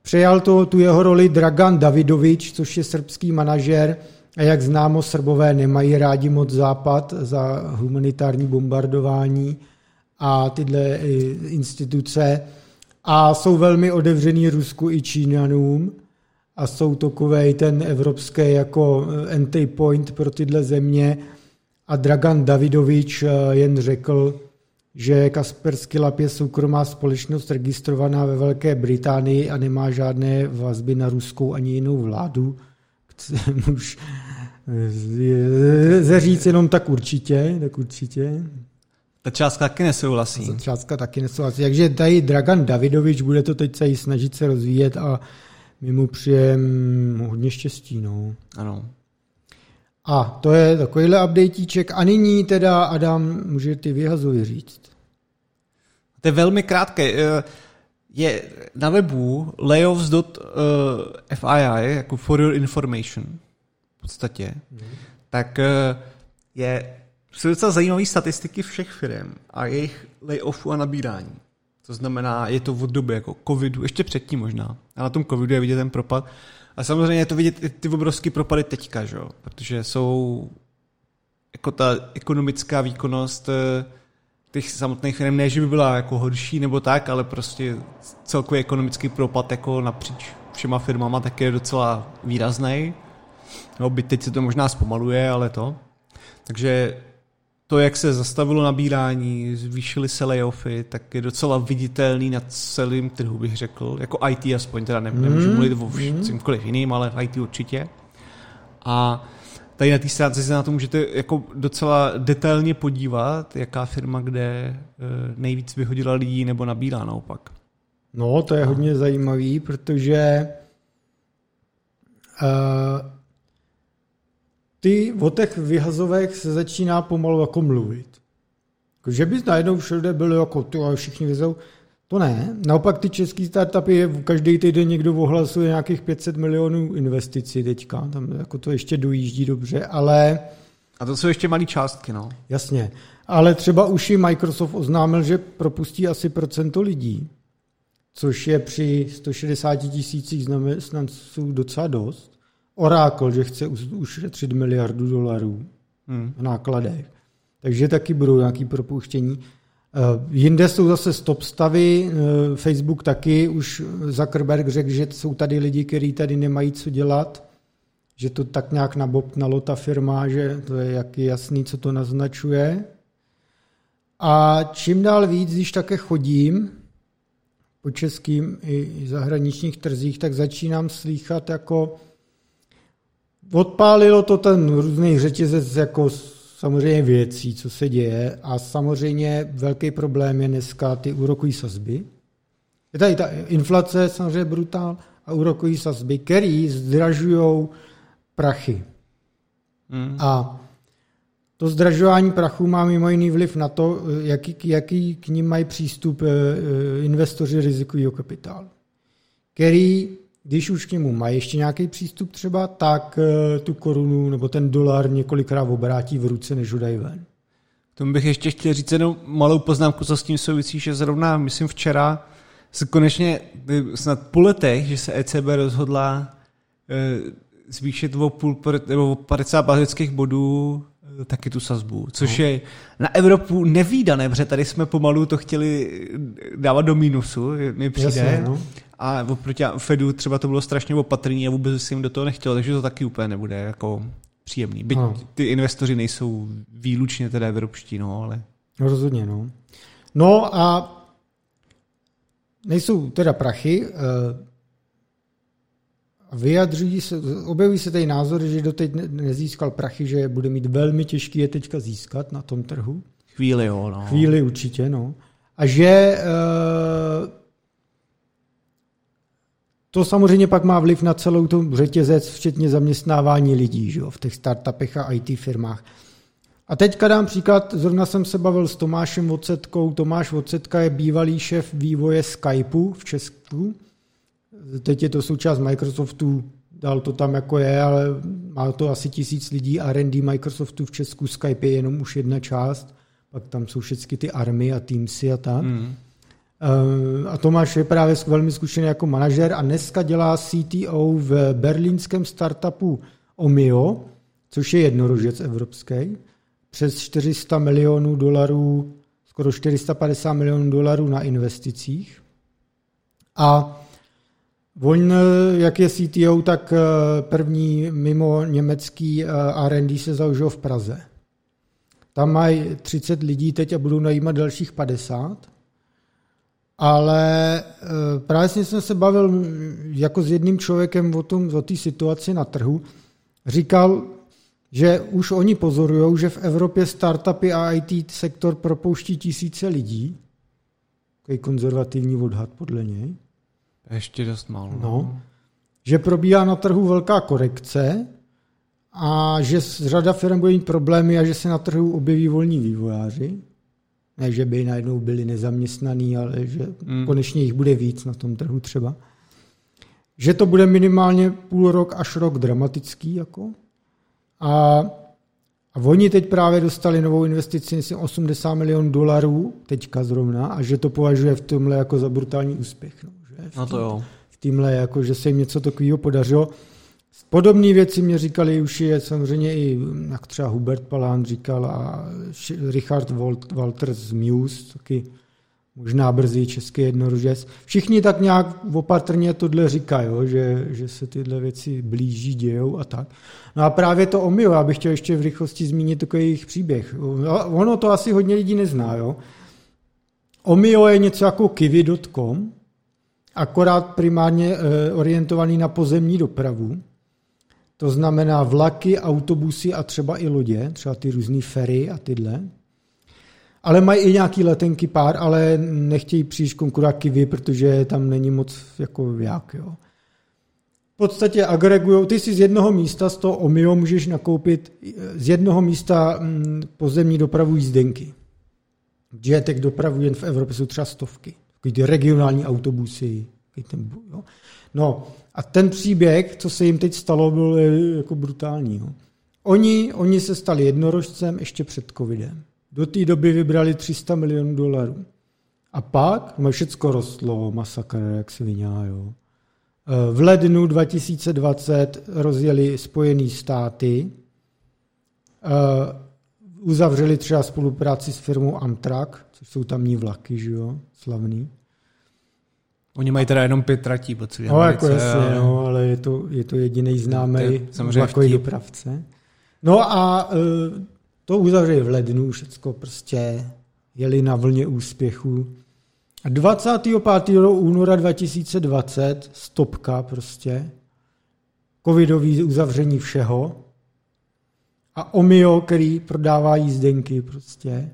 Přejal to tu jeho roli Dragan Davidovič, což je srbský manažer, a jak známo, Srbové nemají rádi moc západ za humanitární bombardování a tyhle eh, instituce. A jsou velmi otevřený Rusku i Číňanům. A jsou takový ten evropský jako eh, entry point pro tyhle země. A Dragan Davidovič eh, jen řekl, že Kaspersky Lab je soukromá společnost registrovaná ve Velké Británii a nemá žádné vazby na ruskou ani jinou vládu. <laughs> Už zaříct jenom tak určitě, tak určitě. Ta částka taky nesouhlasí. Ta částka taky nesouhlasí. Takže tady Dragan Davidovič bude to teď se snažit se rozvíjet a my mu přijem hodně štěstí. No. Ano. A to je takovýhle updateíček. A nyní teda, Adam, může ty vyhazovi říct. To je velmi krátké. Eh, je na webu layoffs.fii, jako for your information, v podstatě, mm. tak eh, je, jsou docela zajímavé statistiky všech firm a jejich layoffu a nabírání. To znamená, je to od doby jako covidu, ještě předtím možná. A na tom covidu je vidět ten propad. A samozřejmě je to vidět i ty obrovské propady teďka, že? protože jsou jako ta ekonomická výkonnost eh, těch samotných firm, ne, že by byla jako horší nebo tak, ale prostě celkový ekonomický propad jako napříč všema firmama tak je docela výrazný. No, byť teď se to možná zpomaluje, ale to. Takže to, jak se zastavilo nabírání, zvýšily se layoffy, tak je docela viditelný na celém trhu, bych řekl. Jako IT aspoň, teda ne, nemůžu mm, mluvit o čemkoliv jiným, ale v IT určitě. A tady na té stránce se na to můžete jako docela detailně podívat, jaká firma kde eh, nejvíc vyhodila lidí nebo nabírá naopak. No, to je hodně zajímavý, protože uh, ty o těch vyhazovech se začíná pomalu jako mluvit. Jako, že by najednou všude byly jako ty a všichni vyzou, to ne. Naopak ty český startupy, je, každý týden někdo ohlasuje nějakých 500 milionů investicí teďka, tam jako to ještě dojíždí dobře, ale... A to jsou ještě malé částky, no. Jasně. Ale třeba už i Microsoft oznámil, že propustí asi procento lidí, což je při 160 tisících zaměstnanců docela dost. Oracle, že chce ušetřit miliardu dolarů hmm. v nákladech. Takže taky budou nějaké propuštění. Eh, jinde jsou zase stop stavy, eh, Facebook taky, už Zuckerberg řekl, že jsou tady lidi, kteří tady nemají co dělat, že to tak nějak nabobtnalo ta firma, že to je jaký jasný, co to naznačuje. A čím dál víc, když také chodím po českým i zahraničních trzích, tak začínám slýchat jako odpálilo to ten různý řetězec jako samozřejmě věcí, co se děje a samozřejmě velký problém je dneska ty úrokové sazby. Je tady ta inflace samozřejmě brutál a úrokové sazby, který zdražují prachy. Hmm. A to zdražování prachu má mimo jiný vliv na to, jaký, jaký k ním mají přístup eh, eh, investoři rizikového kapitálu, který když už k němu mají ještě nějaký přístup třeba, tak eh, tu korunu nebo ten dolar několikrát obrátí v ruce, než ho dají ven. Tomu bych ještě chtěl říct jenom malou poznámku, co s tím souvisí, že zrovna, myslím, včera se konečně snad po letech, že se ECB rozhodla eh, zvýšit o, půl, nebo o 50 bazických bodů eh, taky tu sazbu, což no. je na Evropu nevýdané, protože tady jsme pomalu to chtěli dávat do mínusu, mi přijde. Jasně, no a oproti Fedu třeba to bylo strašně opatrný a vůbec si jim do toho nechtěl, takže to taky úplně nebude jako příjemný. Byť no. ty investoři nejsou výlučně teda evropští, no, ale... No, rozhodně, no. No a nejsou teda prachy, eh, vyjadřují se, objevují se tady názory, že doteď nezískal prachy, že bude mít velmi těžký je teďka získat na tom trhu. Chvíli jo, no. Chvíli určitě, no. A že uh, to samozřejmě pak má vliv na celou tu řetězec, včetně zaměstnávání lidí že jo, v těch startupech a IT firmách. A teďka dám příklad, zrovna jsem se bavil s Tomášem Vocetkou. Tomáš Vocetka je bývalý šéf vývoje Skypeu v Česku. Teď je to součást Microsoftu, dal to tam jako je, ale má to asi tisíc lidí. R&D Microsoftu v Česku Skype je jenom už jedna část. pak tam jsou všechny ty army a Teamsy a tak. Mm. A Tomáš je právě velmi zkušený jako manažer a dneska dělá CTO v berlínském startupu Omio, což je jednorožec evropský, přes 400 milionů dolarů, skoro 450 milionů dolarů na investicích. A On, jak je CTO, tak eh, první mimo německý eh, R&D se založil v Praze. Tam mají 30 lidí teď a budou najímat dalších 50. Ale eh, právě jsem se bavil jako s jedním člověkem o tom, o té situaci na trhu. Říkal, že už oni pozorují, že v Evropě startupy a IT sektor propouští tisíce lidí. Takový konzervativní odhad podle něj. Ještě dost málo. No. no. Že probíhá na trhu velká korekce a že řada firm bude mít problémy a že se na trhu objeví volní vývojáři. Ne, že by najednou byli nezaměstnaní, ale že mm. konečně jich bude víc na tom trhu třeba. Že to bude minimálně půl rok až rok dramatický. Jako. A, a oni teď právě dostali novou investici, myslím 80 milionů dolarů, teďka zrovna, a že to považuje v tomhle jako za brutální úspěch. No? No to jo. V týmhle, jako, že se jim něco takového podařilo. Podobné věci mě říkali už je samozřejmě i, jak třeba Hubert Palán říkal a Richard Walter z Muse, taky možná brzy český jednorožec. Všichni tak nějak opatrně tohle říkají, že, že se tyhle věci blíží, dějou a tak. No a právě to Omio, já bych chtěl ještě v rychlosti zmínit takový jejich příběh. Ono to asi hodně lidí nezná. Jo? Omio je něco jako kiwi.com, akorát primárně eh, orientovaný na pozemní dopravu. To znamená vlaky, autobusy a třeba i lodě, třeba ty různé ferry a tyhle. Ale mají i nějaký letenky pár, ale nechtějí příliš konkurovat Kiwi, protože tam není moc jako jak. Jo. V podstatě agregují, ty si z jednoho místa, z toho Omio můžeš nakoupit z jednoho místa mm, pozemní dopravu jízdenky. Jetek dopravu jen v Evropě jsou třeba stovky. Ty regionální autobusy. Ten, jo. No a ten příběh, co se jim teď stalo, byl jako brutální. Jo. Oni, oni se stali jednorožcem ještě před covidem. Do té doby vybrali 300 milionů dolarů. A pak no všechno rostlo, masakr, jak se vyňá, jo. Eh, v lednu 2020 rozjeli Spojené státy, eh, uzavřeli třeba spolupráci s firmou Amtrak, což jsou tamní vlaky, že jo, slavný. Oni mají teda jenom pět tratí po celé No, jako jasně, ale... no, ale je to, je to jediný známý vlakový dopravce. No a uh, to uzavřeli v lednu, všecko prostě jeli na vlně úspěchu. A 25. února 2020 stopka prostě, covidový uzavření všeho a Omio, který prodává jízdenky prostě.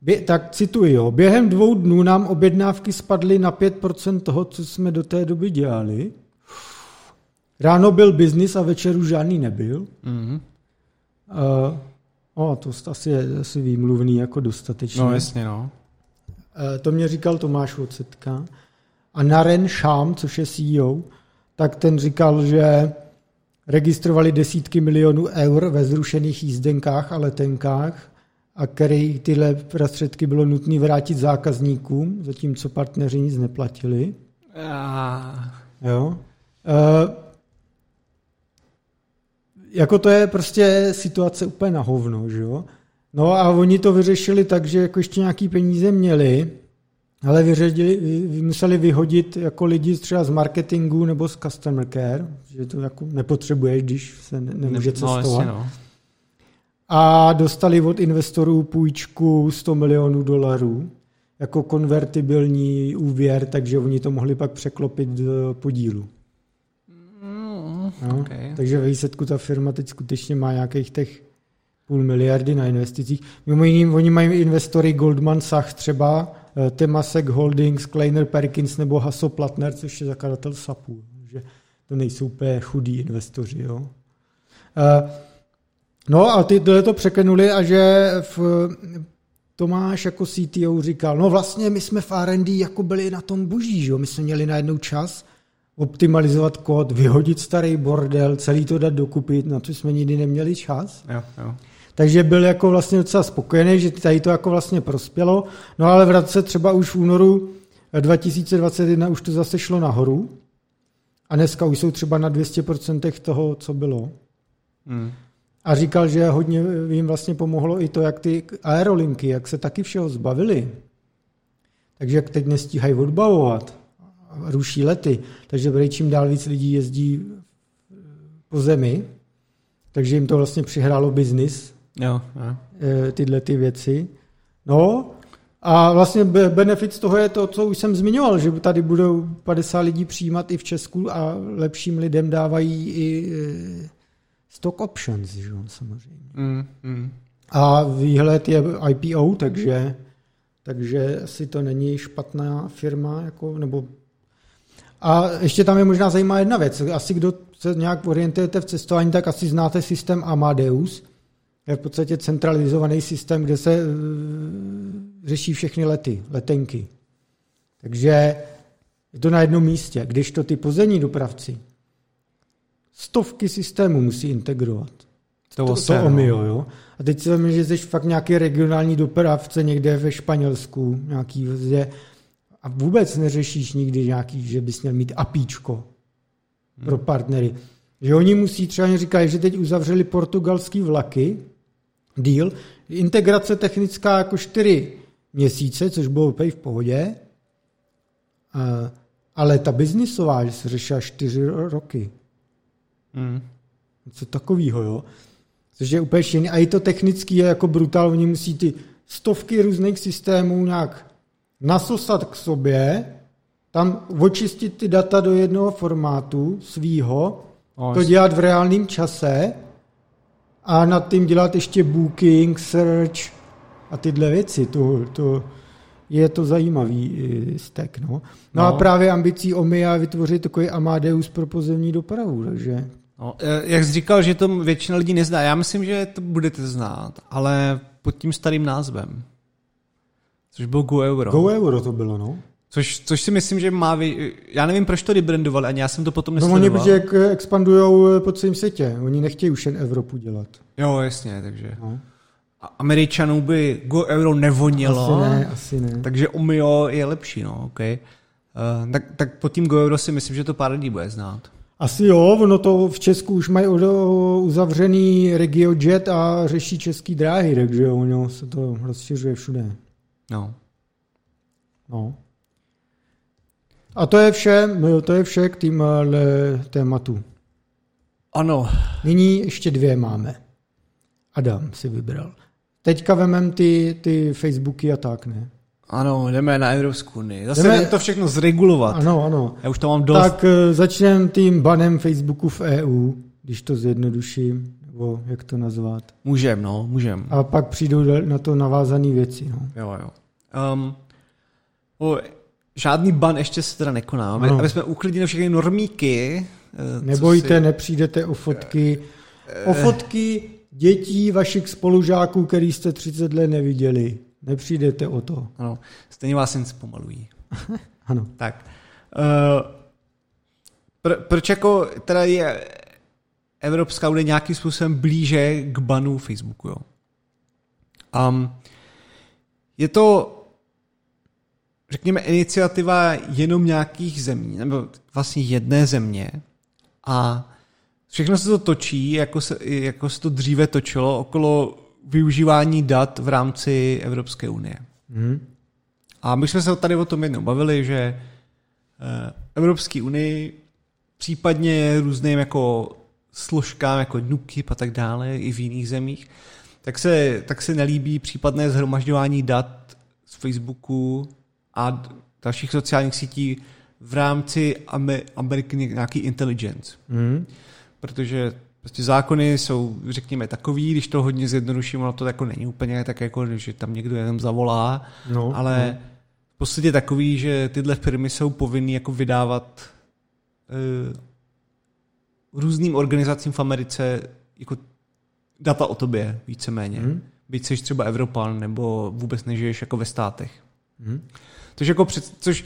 Bě, tak cituji, jo, během dvou dnů nám objednávky spadly na 5% toho, co jsme do té doby dělali. Ráno byl biznis a večeru žádný nebyl. Mm-hmm. Uh, O, to asi je asi výmluvný jako dostatečně. No jasně, no. E, to mě říkal Tomáš Vocetka. A Naren Sham, což je CEO, tak ten říkal, že registrovali desítky milionů eur ve zrušených jízdenkách a letenkách a který tyhle prostředky bylo nutné vrátit zákazníkům, zatímco partneři nic neplatili. Ah. Jo. E, jako to je prostě situace úplně na hovno, že jo? No a oni to vyřešili tak, že jako ještě nějaký peníze měli, ale vyřadili, museli vyhodit jako lidi třeba z marketingu nebo z customer care, že to jako nepotřebuješ, když se ne, nemůže ne, cestovat. No, no. A dostali od investorů půjčku 100 milionů dolarů jako konvertibilní úvěr, takže oni to mohli pak překlopit do podílu. No, okay. Takže ve výsledku ta firma teď skutečně má nějakých těch půl miliardy na investicích. Mimo jiný, oni mají investory Goldman Sachs třeba, Temasek Holdings, Kleiner Perkins nebo Hasso Plattner, což je zakladatel SAPu. Že to nejsou úplně chudí investoři. Jo? Eh, no a ty to překlenuli a že v, Tomáš jako CTO říkal, no vlastně my jsme v R&D jako byli na tom boží, že? my jsme měli najednou čas optimalizovat kód, vyhodit starý bordel, celý to dát dokupit, na co jsme nikdy neměli čas. Jo, jo. Takže byl jako vlastně docela spokojený, že tady to jako vlastně prospělo. No ale v roce třeba už v únoru 2021 už to zase šlo nahoru. A dneska už jsou třeba na 200% toho, co bylo. Hmm. A říkal, že hodně jim vlastně pomohlo i to, jak ty aerolinky, jak se taky všeho zbavili. Takže jak teď nestíhají odbavovat, ruší lety, takže čím dál víc lidí jezdí po zemi, takže jim to vlastně přihrálo biznis, jo, jo. Eh, tyhle ty věci. No a vlastně benefit z toho je to, co už jsem zmiňoval, že tady budou 50 lidí přijímat i v Česku a lepším lidem dávají i eh, stock options, že jo, samozřejmě. Mm, mm. A výhled je IPO, takže, takže asi to není špatná firma, jako, nebo a ještě tam je možná zajímavá jedna věc. Asi kdo se nějak orientujete v cestování, tak asi znáte systém Amadeus. Je v podstatě centralizovaný systém, kde se uh, řeší všechny lety, letenky. Takže je to na jednom místě. Když to ty pozemní dopravci stovky systémů musí integrovat. To, to, to omio, jo. A teď se mi, že jsi fakt nějaký regionální dopravce někde ve Španělsku, nějaký, kde a vůbec neřešíš nikdy nějaký, že bys měl mít apíčko hmm. pro partnery. Že oni musí, třeba říkají, že teď uzavřeli portugalský vlaky, deal, integrace technická jako čtyři měsíce, což bylo úplně v pohodě, ale ta biznisová, že se řešila čtyři roky. Hmm. Co takového, jo? Což je úplně šílený. A i to technický je jako brutál, oni musí ty stovky různých systémů nějak nasosat k sobě, tam očistit ty data do jednoho formátu svýho, to dělat v reálném čase a nad tím dělat ještě booking, search a tyhle věci. To, to je to zajímavý stek. No. No, no. a právě ambicí OMIA vytvořit takový Amadeus pro pozemní dopravu, takže... No, eh, jak jsi říkal, že to většina lidí nezná, já myslím, že to budete znát, ale pod tím starým názvem. Což byl Go Euro. Go Euro to bylo, no. Což, což si myslím, že má... Vy... Já nevím, proč to rebrandovali, ani já jsem to potom nesledoval. No oni, protože expandují po celém světě. Oni nechtějí už jen Evropu dělat. Jo, jasně, takže... No. A Američanů by Go Euro nevonilo. Asi ne, asi ne. Takže Omio je lepší, no, OK. Uh, tak, tak pod tím Go Euro si myslím, že to pár lidí bude znát. Asi jo, ono to v Česku už mají uzavřený RegioJet a řeší český dráhy, takže ono se to rozšiřuje všude. No. No. A to je vše, to je vše k týmhle tématu. Ano. Nyní ještě dvě máme. Adam si vybral. Teďka vemem ty, ty Facebooky a tak, ne? Ano, jdeme na Evropskou unii. Zase jdeme to všechno zregulovat. Ano, ano. Já už to mám dost. Tak eh, začneme tím banem Facebooku v EU, když to zjednoduším, nebo jak to nazvat. Můžem, no, můžem. A pak přijdou na to navázané věci, no. Jo, jo. Um, o, žádný ban ještě se teda nekoná, aby, aby jsme uklidili všechny normíky. Eh, Nebojte, si... nepřijdete o fotky. O fotky dětí vašich spolužáků, který jste 30 let neviděli. Nepřijdete o to. Ano, stejně vás jen zpomalují. <laughs> ano. Tak. Uh, pr- proč jako teda je Evropská unie nějakým způsobem blíže k banu Facebooku, jo? Um, je to řekněme, iniciativa jenom nějakých zemí, nebo vlastně jedné země a všechno se to točí, jako se, jako se to dříve točilo, okolo využívání dat v rámci Evropské unie. Hmm. A my jsme se tady o tom jednou bavili, že eh, Evropské unii případně různým jako složkám, jako NUKIP a tak dále, i v jiných zemích, tak se, tak se nelíbí případné zhromažďování dat z Facebooku a dalších sociálních sítí v rámci American nějaký intelligence. Mm. Protože prostě zákony jsou, řekněme, takový, když to hodně zjednoduším, ono to jako není úplně tak jako, že tam někdo jenom zavolá, no, ale no. v podstatě takový, že tyhle firmy jsou povinny jako vydávat uh, různým organizacím v Americe jako data o tobě, víceméně. Mm. Byť jsi třeba Evropan, nebo vůbec nežiješ jako ve státech. Mm. Což, jako před, což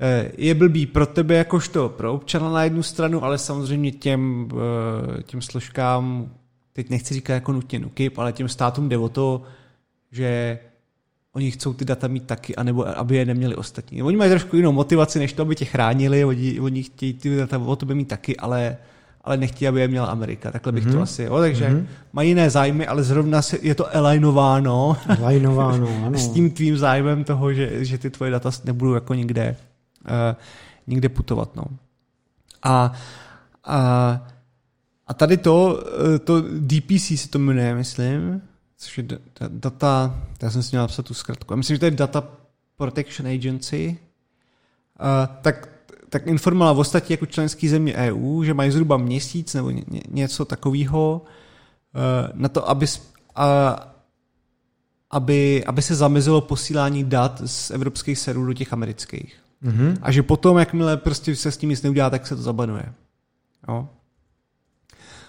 eh, je blbý pro tebe jakožto pro občana na jednu stranu, ale samozřejmě těm, eh, těm složkám, teď nechci říkat jako nutně NUKIP, ale těm státům jde o to, že oni chcou ty data mít taky, anebo aby je neměli ostatní. Oni mají trošku jinou motivaci, než to, aby tě chránili, oni, oni chtějí ty data o tebe mít taky, ale, ale nechtějí, aby je měla Amerika. Takhle bych mm-hmm. to mhm. asi, jo. Takže mm-hmm. mají jiné zájmy, ale zrovna je to alignováno, alignováno <laughs> ano. s tím tvým zájmem toho, že, že ty tvoje data nebudou jako nikde, uh, nikde putovat. No. A, a, a tady to, eh, to DPC se to jmenuje, myslím, což je data, já jsem si měl napsat tu zkratku, já myslím, že to je Data Protection Agency, uh, tak, tak informovala v ostatní jako členský země EU, že mají zhruba měsíc nebo ně, něco takového uh, na to, aby, aby, aby se zamezilo posílání dat z evropských serverů do těch amerických. Mm-hmm. A že potom, jakmile prostě se s tím nic neudělá, tak se to zabanuje. Jo?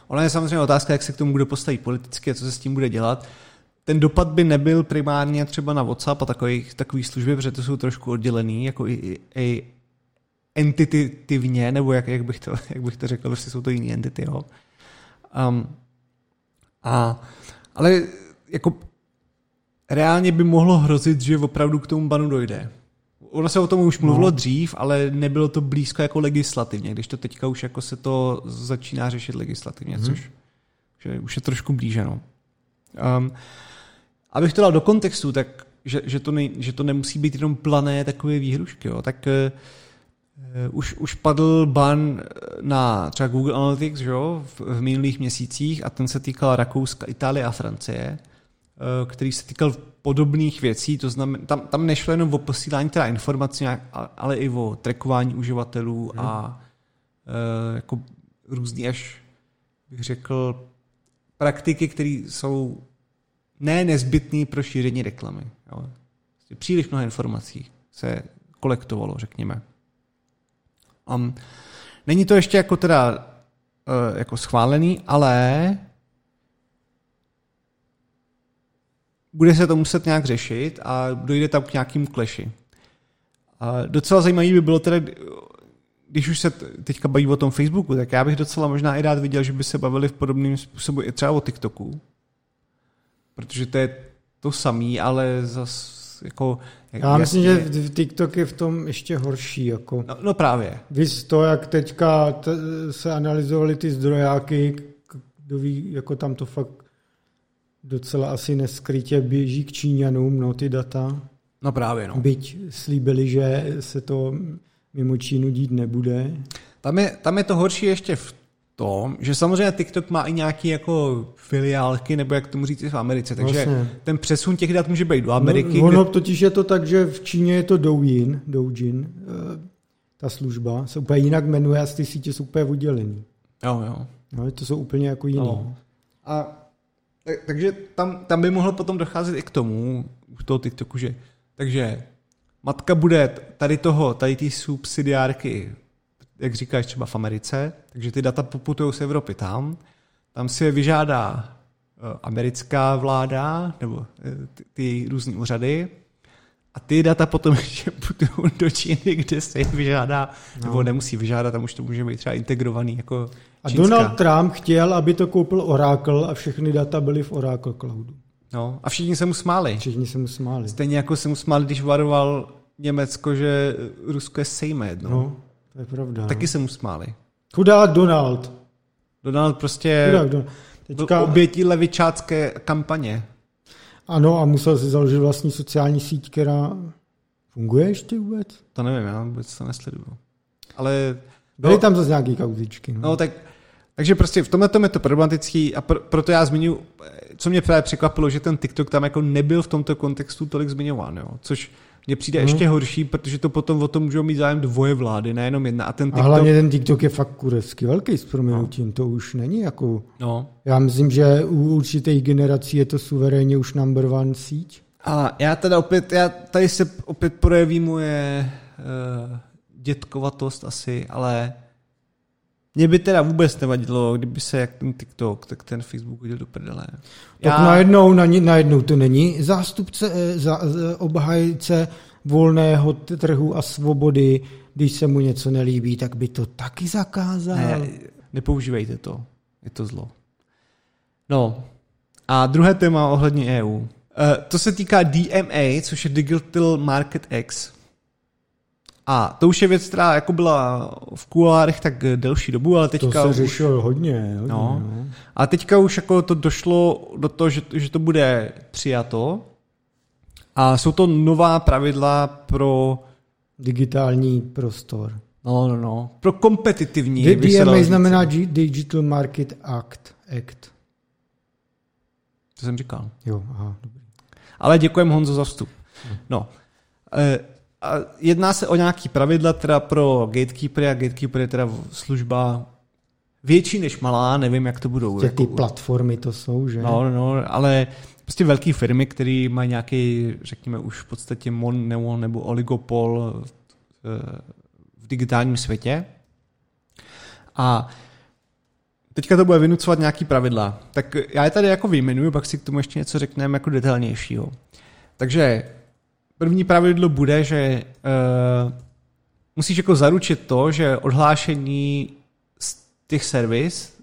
Ona je samozřejmě otázka, jak se k tomu bude postavit politicky a co se s tím bude dělat. Ten dopad by nebyl primárně třeba na WhatsApp a takových, takových služby, protože to jsou trošku oddělený, jako i, i entitativně, nebo jak, jak, bych to, <laughs> jak bych to řekl, prostě jsou to jiné entity. Jo. Um, a, ale jako reálně by mohlo hrozit, že opravdu k tomu banu dojde. Ono se o tom už mluvilo no. dřív, ale nebylo to blízko jako legislativně, když to teďka už jako se to začíná řešit legislativně, hmm. což že už je trošku blíže. No. Um, abych to dal do kontextu, tak že, že, to, ne, že to nemusí být jenom plané takové výhrušky, jo, tak uh, už, už padl ban na třeba Google Analytics že jo, v, v minulých měsících a ten se týkal Rakouska, Itálie a Francie, uh, který se týkal podobných věcí, to znamená, tam, tam nešlo jenom o posílání teda informací, ale i o trackování uživatelů hmm. a uh, jako různý až, bych řekl, praktiky, které jsou ne nezbytné pro šíření reklamy. Jo. Prostě příliš mnoho informací se kolektovalo, řekněme. Um, není to ještě jako teda uh, jako schválený, ale bude se to muset nějak řešit a dojde tam k nějakým kleši. A docela zajímavý by bylo teda, když už se teďka baví o tom Facebooku, tak já bych docela možná i rád viděl, že by se bavili v podobným způsobu i třeba o TikToku. Protože to je to samý, ale zas jako... Já myslím, že v TikTok je v tom ještě horší. Jako. No, no právě. Víš to, jak teďka t- se analyzovaly ty zdrojáky, kdo ví, jako tam to fakt docela asi neskrytě běží k Číňanům, no ty data. No právě, no. Byť slíbili, že se to mimo Čínu dít nebude. Tam je, tam je to horší ještě v tom, že samozřejmě TikTok má i nějaké jako filiálky, nebo jak tomu říct v Americe, takže vlastně. ten přesun těch dat může být do Ameriky. No, ono kde... totiž je to tak, že v Číně je to Douyin, Doujin, eh, ta služba, se úplně jinak jmenuje a ty sítě jsou úplně oddělený. Jo, jo. No, to jsou úplně jako jiné. No. A tak, takže tam, tam by mohlo potom docházet i k tomu, u toho TikToku, že takže matka bude tady toho, tady ty subsidiárky, jak říkáš třeba v Americe, takže ty data poputují z Evropy tam, tam si je vyžádá eh, americká vláda nebo eh, ty, ty různé úřady a ty data potom <laughs> ještě putují do Číny, kde se je vyžádá, no. nebo nemusí vyžádat, tam už to může být třeba integrovaný jako a Čínská. Donald Trump chtěl, aby to koupil Oracle a všechny data byly v Oracle Cloudu. No, a všichni se mu smáli. Všichni se mu smáli. Stejně jako se mu smáli, když varoval Německo, že Rusko je sejme jedno. No, to je pravda. Taky no. se mu smáli. Chudák Donald. Donald prostě Chudák Donald. Teďka... obětí levičácké kampaně. Ano, a musel si založit vlastní sociální síť, která funguje ještě vůbec? To nevím, já vůbec to nesleduju. Ale... Byly no, tam zase nějaké kauzičky. No. no tak takže prostě v tomhle je to problematický a pr- proto já zmiňuji, co mě právě překvapilo, že ten TikTok tam jako nebyl v tomto kontextu tolik zmiňován, jo? což mně přijde hmm. ještě horší, protože to potom o tom můžou mít zájem dvoje vlády, nejenom jedna. A, ten TikTok... a hlavně ten TikTok je fakt kurecky velký s proměnutím, no. to už není jako... No. Já myslím, že u určitých generací je to suverénně už number one síť. A já teda opět, já tady se opět projeví moje uh, dětkovatost asi, ale mě by teda vůbec nevadilo, kdyby se jak ten TikTok, tak ten Facebook hodil do prdele. Tak Já... najednou, na, najednou to není zástupce, eh, za, obhajce volného trhu a svobody, když se mu něco nelíbí, tak by to taky zakázal. Ne, nepoužívejte to, je to zlo. No. A druhé téma ohledně EU. Uh, to se týká DMA, což je Digital Market X. A to už je věc, která jako byla v kulárech tak delší dobu, ale teďka To se řešilo hodně. hodně No. no. A teďka už jako to došlo do toho, že, že to bude přijato. A jsou to nová pravidla pro, Digitální prostor. no, no, no, pro kompetitivní. DMA znamená Digital Market Act. Act. To jsem říkal. Jo, aha, dobrý. Ale děkujeme Honzo za vstup. No. E, a jedná se o nějaký pravidla teda pro gatekeepery a gatekeeper je teda služba větší než malá, nevím, jak to budou. Jak ty platformy to jsou, že? No, no, ale prostě velké firmy, které mají nějaký, řekněme, už v podstatě mon nebo, nebo oligopol eh, v digitálním světě. A teďka to bude vynucovat nějaký pravidla. Tak já je tady jako vyjmenuju, pak si k tomu ještě něco řekneme jako detailnějšího. Takže první pravidlo bude, že uh, musíš jako zaručit to, že odhlášení z těch servis,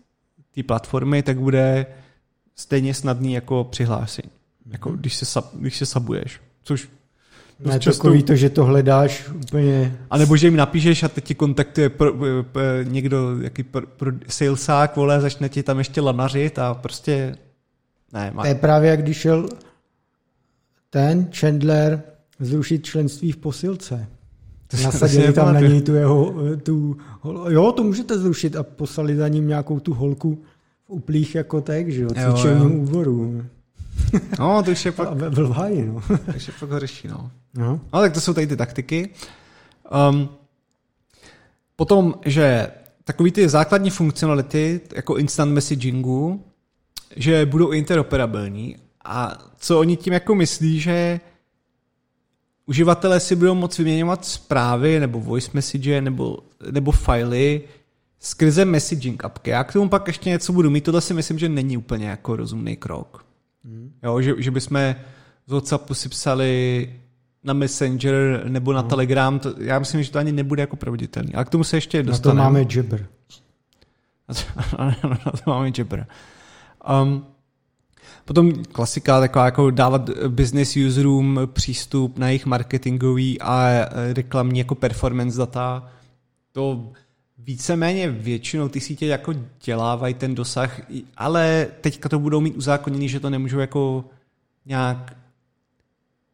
té platformy, tak bude stejně snadný jako přihlášení. Jako když se, sub, když se sabuješ. Což Ne, často- takový to, že to hledáš úplně... a nebo že jim napíšeš a teď ti kontaktuje pro, pro, pro, někdo, jaký pro, pro salesák, vole, začne ti tam ještě lanařit a prostě ne, má, To je právě jak když šel ten Chandler zrušit členství v posilce. <laughs> To Nasadili tam na něj tu jeho, tu, hol- jo, to můžete zrušit a poslali za ním nějakou tu holku v uplých jako tak, že jo, cvičením jo. úvoru. <laughs> No, to už je pak, ve- v lhaji, no. <laughs> to už je pak hořeší, no. no. No, tak to jsou tady ty taktiky. Um, potom, že takový ty základní funkcionality, jako instant messagingu, že budou interoperabilní a co oni tím jako myslí, že uživatelé si budou moct vyměňovat zprávy nebo voice message nebo, nebo filey skrze messaging apky. Já k tomu pak ještě něco budu mít, tohle si myslím, že není úplně jako rozumný krok. Jo, že, že bychom z WhatsAppu si psali na Messenger nebo na Telegram, to, já myslím, že to ani nebude jako proveditelný. Ale k tomu se ještě Na to dostaneme. máme Jabber. <laughs> na to máme Jabber. Um, potom klasika, taková jako dávat business userům přístup na jejich marketingový a eh, reklamní jako performance data. To víceméně většinou ty sítě jako dělávají ten dosah, ale teďka to budou mít uzákoněný, že to nemůžou jako nějak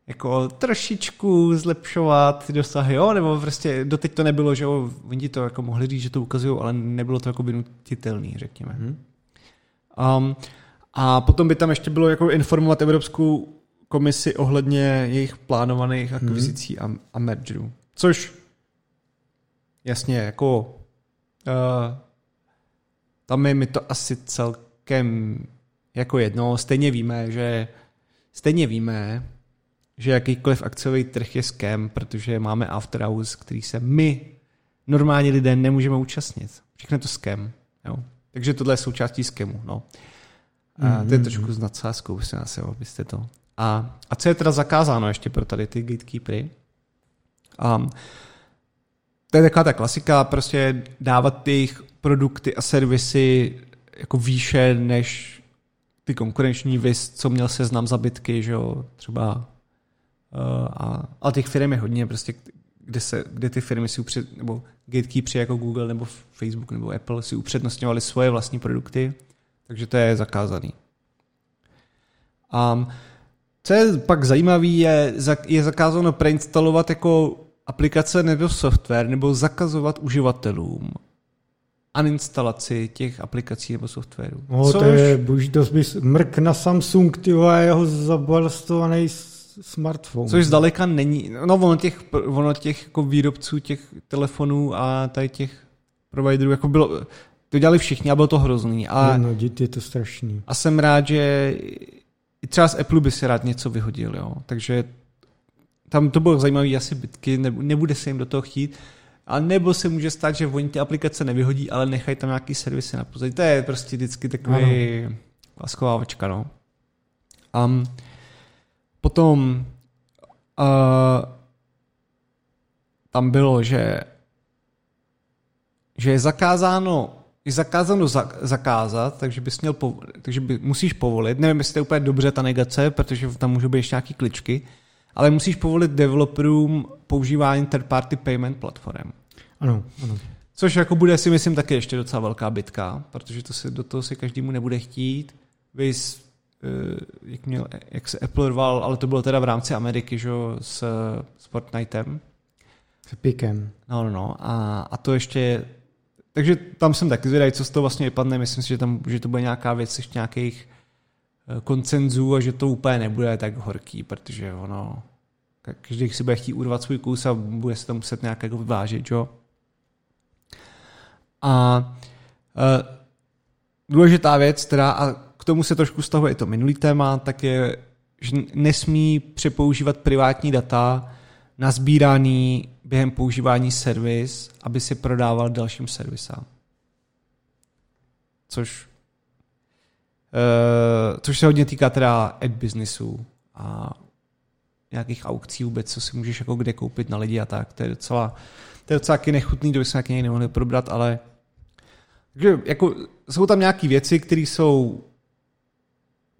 jako trošičku zlepšovat ty dosahy, jo, nebo prostě doteď to nebylo, že jo, oni to jako mohli říct, že to ukazují, ale nebylo to jako vynutitelný, řekněme. Hmm. Um, a potom by tam ještě bylo jako informovat Evropskou komisi ohledně jejich plánovaných akvizicí hmm. a, a mergerů. Což jasně jako uh, tam je mi to asi celkem jako jedno. Stejně víme, že stejně víme, že jakýkoliv akciový trh je scam, protože máme after hours, který se my, normální lidé, nemůžeme účastnit. Všechno je to. Jo. Takže tohle je součástí scamu. No. A to je trošku s nadsázkou, prosím vás, jo, abyste to. A, a co je teda zakázáno ještě pro tady ty gatekeepery? Um, to je taková ta klasika, prostě dávat ty jejich produkty a servisy jako výše než ty konkurenční vis, co měl seznam zabitky, že jo, třeba uh, a, a těch firm je hodně prostě, kde, se, kde ty firmy si upřed, nebo gatekeepři jako Google nebo Facebook nebo Apple si upřednostňovali svoje vlastní produkty, takže to je zakázaný. Um, co je pak zajímavé, je, je zakázáno preinstalovat jako aplikace nebo software, nebo zakazovat uživatelům uninstalaci těch aplikací nebo softwarů. No, Což, to je boží, to bys mrk na Samsung, ty jeho zabalstovaný smartphone. což zdaleka není, no ono těch, ono těch jako výrobců těch telefonů a tady těch providerů, jako bylo, to dělali všichni a bylo to hrozný. A, no, dít je to strašný. a jsem rád, že i třeba z Apple by si rád něco vyhodil, jo. Takže tam to bylo zajímavé asi bitky, nebude se jim do toho chtít. A nebo se může stát, že oni ty aplikace nevyhodí, ale nechají tam nějaký servisy na pozadí. To je prostě vždycky takový klaskovávačka, no. Um, potom uh, tam bylo, že že je zakázáno je zakázáno za, zakázat, takže bys měl po, takže by, musíš povolit, nevím, jestli to je úplně dobře ta negace, protože tam můžou být ještě nějaký kličky, ale musíš povolit developerům používání third party payment platform. Ano, ano. Což jako bude si myslím taky ještě docela velká bitka, protože to si, do toho si každému nebude chtít. Vys, eh, jak, měl, jak se Apple rval, ale to bylo teda v rámci Ameriky, že s, s Fortnitem. S Pikem. No, no, no. A, a to ještě takže tam jsem taky zvědavý, co z toho vlastně vypadne. Myslím si, že, tam, že to bude nějaká věc ještě nějakých eh, koncenzů a že to úplně nebude tak horký, protože ono, každý si bude chtít urvat svůj kus a bude se to muset nějak jako vyvážit, jo. A uh, důležitá věc, teda, a k tomu se trošku stahuje to minulý téma, tak je, že nesmí přepoužívat privátní data na sbíraný během používání servis, aby si prodával dalším servisám. Což, uh, což se hodně týká teda ad businessu a nějakých aukcí vůbec, co si můžeš jako kde koupit na lidi a tak. To je docela, to je docela taky nechutný, to bychom nějaký někdy nemohli probrat, ale takže jako, jsou tam nějaké věci, které jsou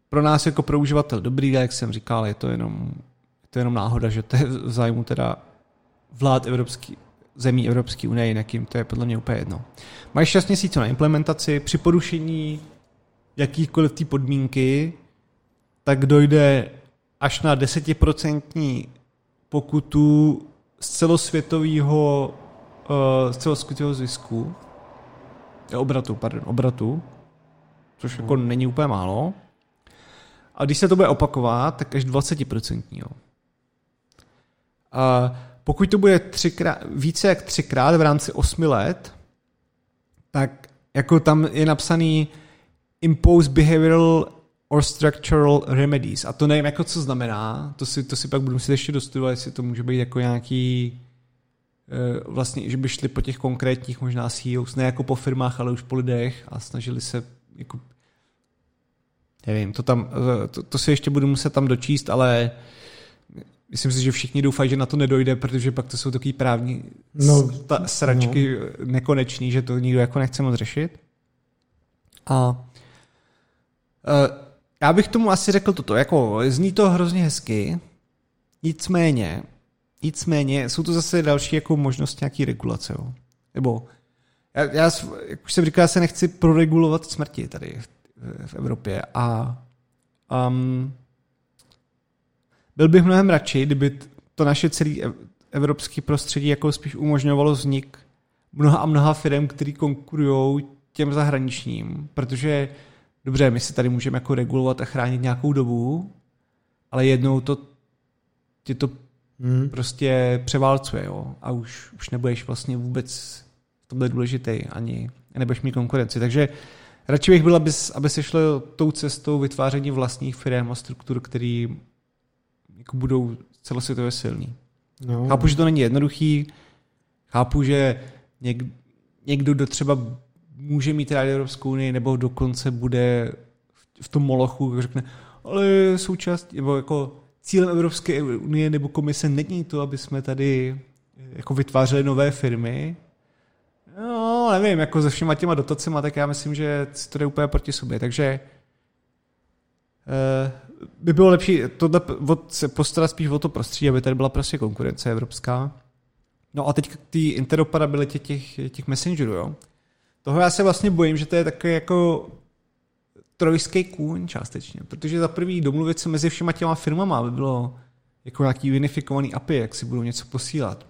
pro nás jako pro uživatel dobrý, jak jsem říkal, je to jenom, je to jenom náhoda, že to je v zájmu teda vlád Evropský, zemí Evropské unie, jinak jim to je podle mě úplně jedno. Mají 6 měsíců na implementaci, při porušení jakýchkoliv té podmínky, tak dojde až na desetiprocentní pokutu z celosvětového uh, z celosvětového zisku, obratu, pardon, obratu, což jako hmm. není úplně málo. A když se to bude opakovat, tak až 20%. Jo. A pokud to bude třikrát, více jak třikrát v rámci osmi let, tak jako tam je napsaný impose behavioral or structural remedies. A to nevím, jako co znamená. To si, to si pak budu muset ještě dostudovat, jestli to může být jako nějaký eh, vlastně, že by šli po těch konkrétních možná CEOs, ne jako po firmách, ale už po lidech a snažili se jako nevím, to tam, eh, to, to si ještě budu muset tam dočíst, ale myslím si, že všichni doufají, že na to nedojde, protože pak to jsou takový právní no, sta- sračky no. nekonečný, že to nikdo jako nechce moc řešit. A uh, já bych tomu asi řekl toto, jako zní to hrozně hezky, nicméně, nicméně jsou to zase další jako možnost nějaký regulace, jo. Nebo já, já, jak už jsem říkal, já se nechci proregulovat smrti tady v, v Evropě a um, byl bych mnohem radši, kdyby to naše celé evropské prostředí jako spíš umožňovalo vznik mnoha a mnoha firm, který konkurují těm zahraničním, protože dobře, my si tady můžeme jako regulovat a chránit nějakou dobu, ale jednou to ti to hmm. prostě převálcuje, jo, a už, už nebudeš vlastně vůbec v tomhle důležitý ani nebudeš mít konkurenci. Takže radši bych byl, aby, aby se šlo tou cestou vytváření vlastních firm a struktur, který jako budou celosvětově silní. No. Chápu, že to není jednoduchý, chápu, že něk, někdo, kdo třeba může mít rád Evropskou unii, nebo dokonce bude v, v tom molochu, řekne, ale součást, nebo jako cílem Evropské unie nebo komise není to, aby jsme tady jako vytvářeli nové firmy. No, nevím, jako se všema těma dotacemi, tak já myslím, že to jde úplně proti sobě. Takže eh, by bylo lepší tohle od, se postarat spíš o to prostředí, aby tady byla prostě konkurence evropská. No a teď k té interoperabilitě těch, těch messengerů, jo. Toho já se vlastně bojím, že to je takový jako trojský kůň částečně, protože za prvý domluvit se mezi všema těma firmama, aby bylo jako nějaký unifikovaný API, jak si budou něco posílat.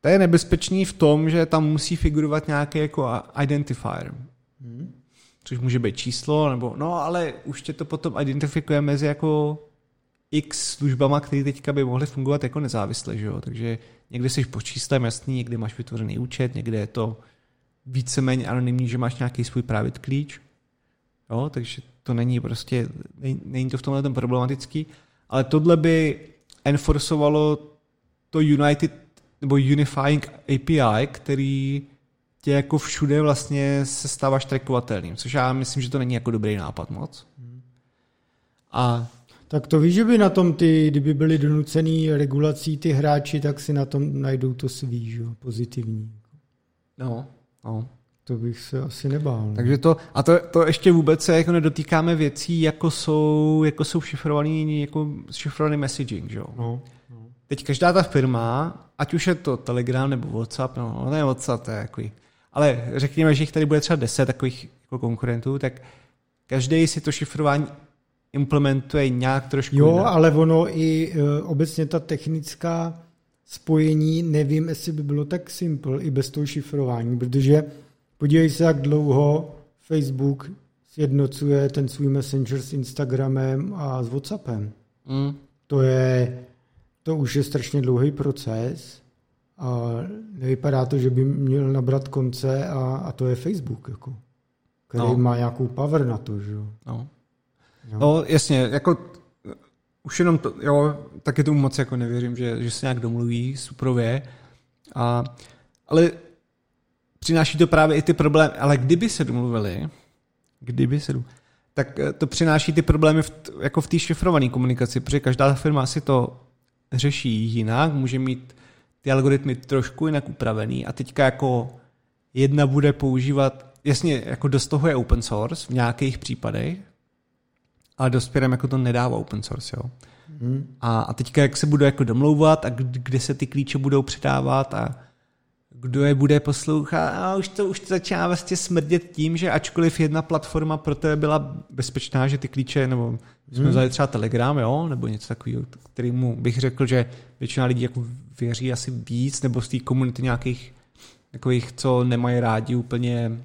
To je nebezpečný v tom, že tam musí figurovat nějaký jako identifier. Hmm což může být číslo, nebo no, ale už tě to potom identifikuje mezi jako x službama, které teďka by mohly fungovat jako nezávisle, že jo? takže někdy jsi po číslem jasný, někdy máš vytvořený účet, někde je to víceméně anonymní, že máš nějaký svůj private klíč, jo? takže to není prostě, není, není to v tomhle ten problematický, ale tohle by enforcovalo to United nebo Unifying API, který tě jako všude vlastně se stáváš trackovatelným, což já myslím, že to není jako dobrý nápad moc. A tak to víš, že by na tom ty, kdyby byly donucený regulací ty hráči, tak si na tom najdou to svý, že? pozitivní. No, no. To bych se asi nebál. Takže to, a to, to ještě vůbec se jako nedotýkáme věcí, jako jsou, jako jsou šifrovaný, jako šifrovaný messaging, že jo? No. Teď každá ta firma, ať už je to Telegram nebo WhatsApp, no ne WhatsApp, to je jako, ale řekněme, že jich tady bude třeba 10 takových jako konkurentů, tak každý si to šifrování implementuje nějak trošku Jo, jinak. ale ono i e, obecně ta technická spojení, nevím, jestli by bylo tak simple i bez toho šifrování, protože podívej se, jak dlouho Facebook sjednocuje ten svůj Messenger s Instagramem a s Whatsappem. Mm. To je, to už je strašně dlouhý proces a nevypadá to, že by měl nabrat konce a, a to je Facebook, jako, který No. má nějakou power na to, že jo. No. Jo. no, jasně, jako už jenom to, jo, taky tomu moc jako nevěřím, že, že se nějak domluví suprově, a, ale přináší to právě i ty problémy, ale kdyby se domluvili, kdyby se domluvili, tak eh, to přináší ty problémy v, jako v té šifrované komunikaci, protože každá firma si to řeší jinak, může mít ty algoritmy trošku jinak upravený a teďka jako jedna bude používat, jasně, jako dost toho je open source v nějakých případech, ale dost firm jako to nedává open source, jo. Hmm. A, a teďka jak se bude jako domlouvat a kde se ty klíče budou předávat a kdo je bude poslouchat a už to, už to začíná vlastně smrdět tím, že ačkoliv jedna platforma pro tebe byla bezpečná, že ty klíče, nebo jsme Hmm. vzali třeba Telegram, jo, nebo něco takového, kterýmu bych řekl, že většina lidí jako věří asi víc, nebo z té komunity nějakých takových, co nemají rádi úplně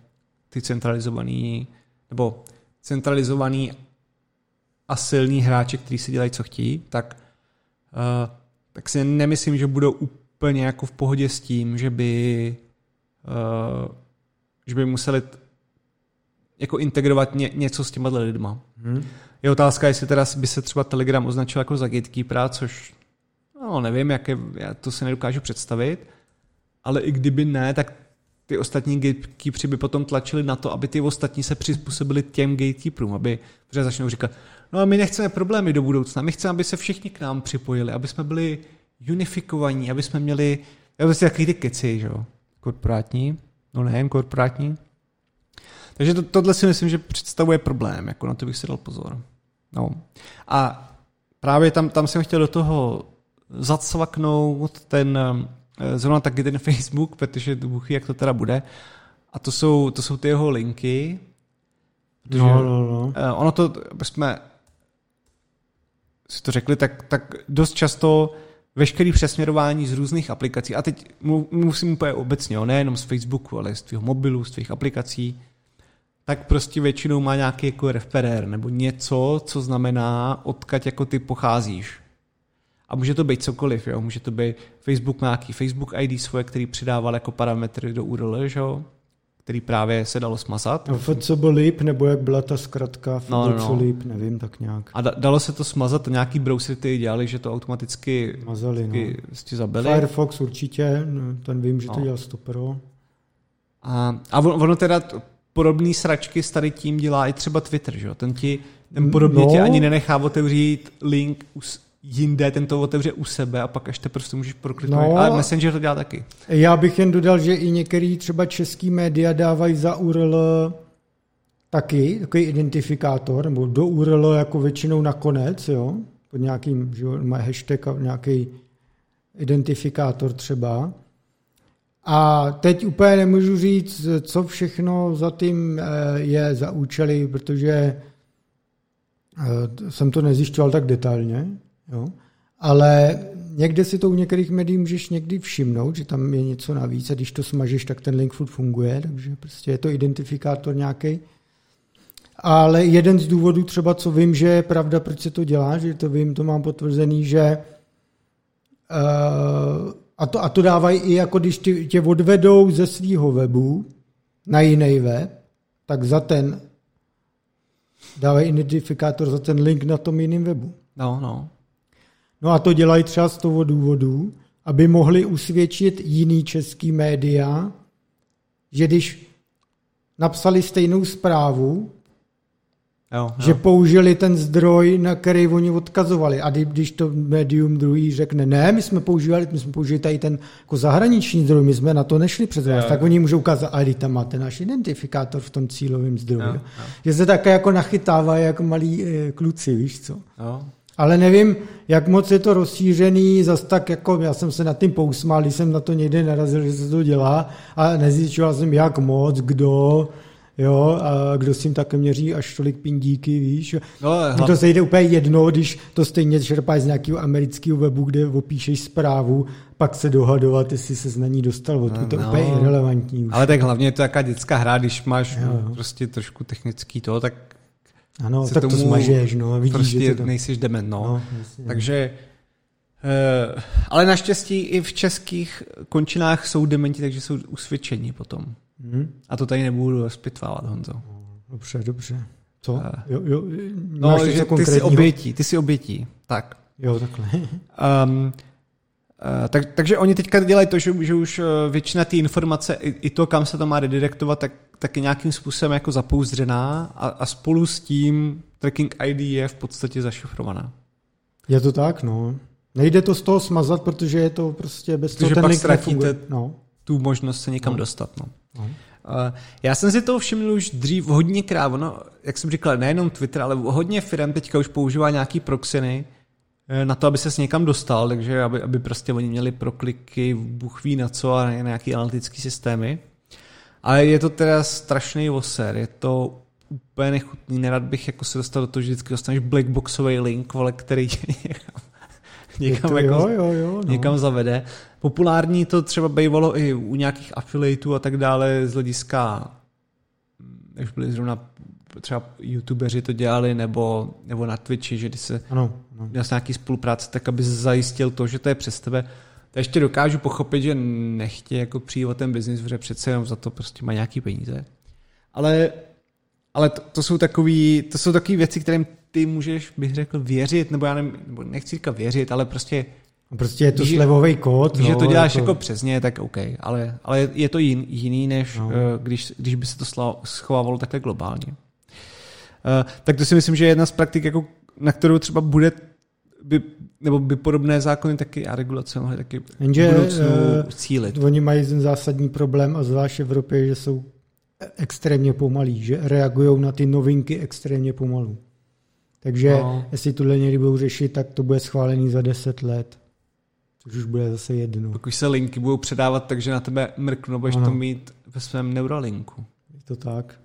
ty centralizovaný, nebo centralizovaný a silní hráče, kteří si dělají, co chtějí, tak, uh, tak si nemyslím, že budou úplně jako v pohodě s tím, že by, uh, že by museli t- jako integrovat ně, něco s těma lidma. Hmm. Je otázka, jestli teda by se třeba Telegram označil jako za gatekeepera, což no, nevím, jaké, já to si nedokážu představit, ale i kdyby ne, tak ty ostatní gatekeepři by potom tlačili na to, aby ty ostatní se přizpůsobili těm gatekeeperům, aby protože začnou říkat, no a my nechceme problémy do budoucna, my chceme, aby se všichni k nám připojili, aby jsme byli unifikovaní, aby jsme měli, já prostě takový ty keci, že jo, korporátní, no nejen korporátní. Takže to, tohle si myslím, že představuje problém, jako na to bych si dal pozor. No. A právě tam, tam jsem chtěl do toho zacvaknout ten, eh, zrovna taky ten <laughs> Facebook, protože Bůh jak to teda bude. A to jsou, to jsou ty jeho linky. Protože, No, no, no. eh, Ono to, jsme si to řekli, tak, tak dost často veškerý přesměrování z různých aplikací, a teď mu- musím úplně obecně, jo, nejenom z Facebooku, ale z tvého mobilu, z tvých aplikací, tak prostě většinou má nějaký jako referér nebo něco, co znamená, odkud jako ty pocházíš. A může to být cokoliv, jo? může to být Facebook má nějaký Facebook ID svoje, který přidával jako parametry do URL, že jo? který právě se dalo smazat. No, líp, nebo jak byla ta zkratka, No, no, no. líp, nevím, tak nějak. A da- dalo se to smazat, nějaký browsery ty dělali, že to automaticky Mazali, no. zabili. Firefox určitě, no, ten vím, že to No. dělal Stopero. A, a on- ono teda podobný sračky s tady tím dělá i třeba Twitter, že jo? Ten ti, ten podobně No. tě ani nenechá otevřít link jinde, ten to otevře u sebe a pak až te prostě můžeš prokliknout. No. Ale Messenger to dělá taky. Já bych jen dodal, že i některý třeba český média dávají za URL taky takový identifikátor, nebo do URL jako většinou nakonec, jo, pod nějakým, že jo, má hashtag a nějaký identifikátor třeba. A teď úplně nemůžu říct, co všechno za tím eh, je za účely, protože eh, jsem to nezjišťoval tak detailně, jo. ale někde si to u některých médií můžeš někdy všimnout, že tam je něco navíc a když to smažeš, tak ten link funguje, takže prostě je to identifikátor nějaký. Ale jeden z důvodů třeba, co vím, že je pravda, proč se to dělá, že to vím, to mám potvrzený, že uh, a, to, a to dávají i jako když tě, tě odvedou ze svého webu na jiný web, tak za ten dávají identifikátor za ten link na tom jiném webu. No, no. No a to dělají třeba z toho důvodu, aby mohli usvědčit jiný český média, že když napsali stejnou zprávu Jo, Že jo. použili ten zdroj, na který oni odkazovali. A kdy- když to médium druhý řekne, ne, my jsme používali, my jsme použili tady ten jako zahraniční zdroj, my jsme na to nešli přes vás, Jo, tak jo. oni můžou ukázat, a když tam máte náš identifikátor v tom cílovém zdroji. Jo, Jo, jo. Že se také jako nachytávají jako malí e, kluci, víš co. Jo. Ale nevím, jak moc je to rozšířený, zas tak jako, já jsem se nad tím pousmál, když jsem na to někde narazil, že se to dělá a nezjišťoval jsem, jak moc, kdo, jo, a kdo s tím také měří až tolik pindíky, víš. No, hlavně, to se jde úplně jedno, když to stejně čerpáš z nějakého amerického webu, kde opíšeš zprávu, pak se dohadovat, jestli se na ní dostal, odkud to je No, úplně no. irrelevantní už. ale tak hlavně je to taká dětská hra, když máš jo. prostě trošku technický to, tak ano, se tak to tomu smažeš, no, vidíš, prostě že to nejsiš dement, no. No, jasně. Takže, eh, ale naštěstí i v českých končinách jsou dementi, takže jsou usvědčení potom. Hm? A to tady nebudu rozpitvávat, Honzo. Dobře, dobře. Co? Eh. Jo, jo, No, že ty jsi obětí, ty jsi obětí. Tak. Jo, takhle. Um, <laughs> uh, tak, takže oni teďka dělají to, že, že už uh, většina té informace, i, i to, kam se to má redirektovat, tak, tak je nějakým způsobem jako zapouzdřená a, a spolu s tím tracking ID je v podstatě zašifrovaná. Je to tak, no. Nejde to z toho smazat, protože je to prostě bez Protože toho ten pak ztratíte-. No. Tu možnost se někam no. dostat. No. No. Uh, já jsem si to všiml už dřív hodně krát, no, jak jsem říkal, nejenom Twitter, ale hodně firm teďka už používá nějaký proxeny eh, na to, aby se s někam dostal, takže aby, aby prostě oni měli prokliky, Bůh ví na co a na nějaký analytický systémy. Ale je to teda strašný voser, je to úplně nechutný, nerad bych jako se dostal do toho, že vždycky dostaneš blackboxový link, vole, který <laughs> někam, někam, to, jako, jo, jo, jo. No. někam zavede. Populární to třeba bývalo i u nějakých affiliateů a tak dále z hlediska, než byli zrovna třeba youtubeři to dělali, nebo, nebo na Twitchi, že když se Ano, ano. měl nějaký spolupráce, tak aby zajistil to, že to je přes tebe. To ještě dokážu pochopit, že nechtějí jako přijít o ten biznis, protože přece jenom za to prostě má nějaký peníze. Ale, ale to, to, jsou takový, to jsou takové věci, kterým ty můžeš, bych řekl, věřit, nebo já nevím, nebo nechci říkat věřit, ale prostě Prostě je to slevový kód. Když no, to děláš jako- jako přesně, tak OK, ale, ale je to jin, jiný, než No. no. když, když by se to schovávalo takhle globálně. Uh, tak to si myslím, že je jedna z praktik, jako, na kterou třeba bude by, nebo by podobné zákony taky a regulace mohly taky Jenže, v budoucnu eh, cílit. Oni mají ten zásadní problém, a zvlášť v Evropě, že jsou extrémně pomalí, že reagují na ty novinky extrémně pomalu. Takže. No. jestli tohle někdy budou řešit, tak to bude schválený za 10 let. Což už bude zase jedno. Pokud se linky budou předávat, takže na tebe mrknu, budeš Ano. to mít ve svém Neuralinku. Je to tak.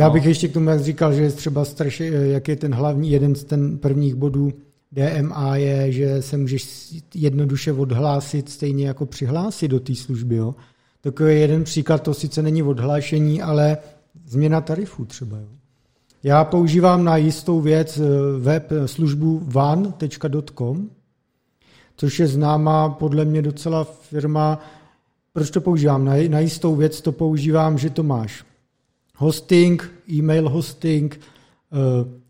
Já No. bych ještě k tomu, jak říkal, že je třeba strašně, jak je ten hlavní, jeden z ten prvních bodů DMA je, že se můžeš jednoduše odhlásit, stejně jako přihlásit do té služby. Jo? Takový jeden příklad, to sice není odhlášení, ale změna tarifů třeba. Jo? Já používám na jistou věc eh, web eh, službu van.com, což je známá podle mě docela firma, proč to používám? Na, na jistou věc to používám, že to máš hosting, e-mail hosting, eh,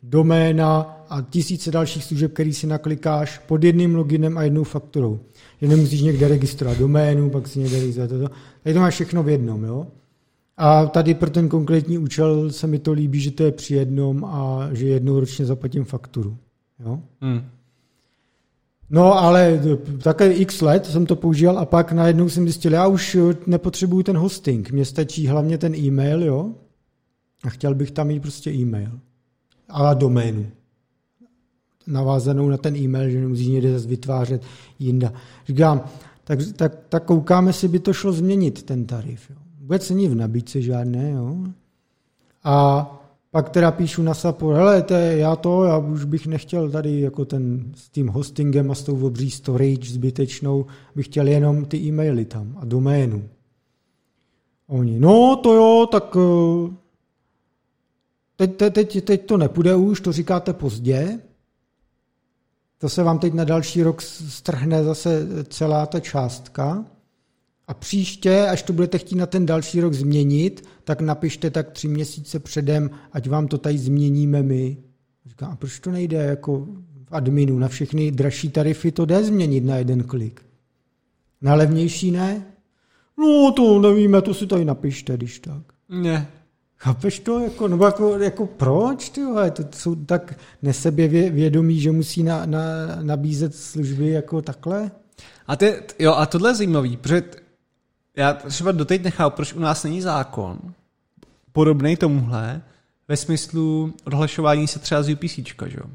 doména a tisíce dalších služeb, který si naklikáš pod jedným loginem a jednou fakturou. Že nemusíš někde registrovat doménu, pak si někde registrovat toto. Tady to máš všechno v jednom, jo? A tady pro ten konkrétní účel se mi to líbí, že to je při jednom a že jednou ročně zaplatím fakturu. Jo? Hmm. No, ale také x let jsem to používal a pak najednou jsem zjistil, já už nepotřebuju ten hosting, mně stačí hlavně ten e-mail, jo? A chtěl bych tam mít prostě e-mail. A doménu. Navázanou na ten e-mail, že nemusíš někde zase vytvářet jinda. Říkám, tak, tak, tak koukáme, jestli by to šlo změnit, ten tarif. Jo? Vůbec není v nabídce žádné, jo? A pak teda píšu na support, hele, to je, já to, já už bych nechtěl tady jako ten s tím hostingem a s tou obří storage zbytečnou, bych chtěl jenom ty e-maily tam a doménu. Oni, no to jo, tak eh, teď, teď, teď, to nepůjde už, to říkáte pozdě, to se vám teď na další rok strhne zase celá ta částka a příště, až to budete chtít na ten další rok změnit, tak napište tak tři měsíce předem, ať vám to tady změníme my. Říkám, a proč to nejde jako v adminu? Na všechny dražší tarify to jde změnit na jeden klik. Na levnější ne? No to nevíme, to si tady napište, když tak. Ne. Chápeš to? Jako, nebo jako, jako proč? Ty vole? To jsou tak nesebě vědomí, že musí na, na, nabízet služby jako takhle? A, ty, jo, a tohle je zajímavý, protože já třeba doteď nechápu, proč u nás není zákon podobný tomuhle, ve smyslu odhlašování se třeba z UPC, že jo?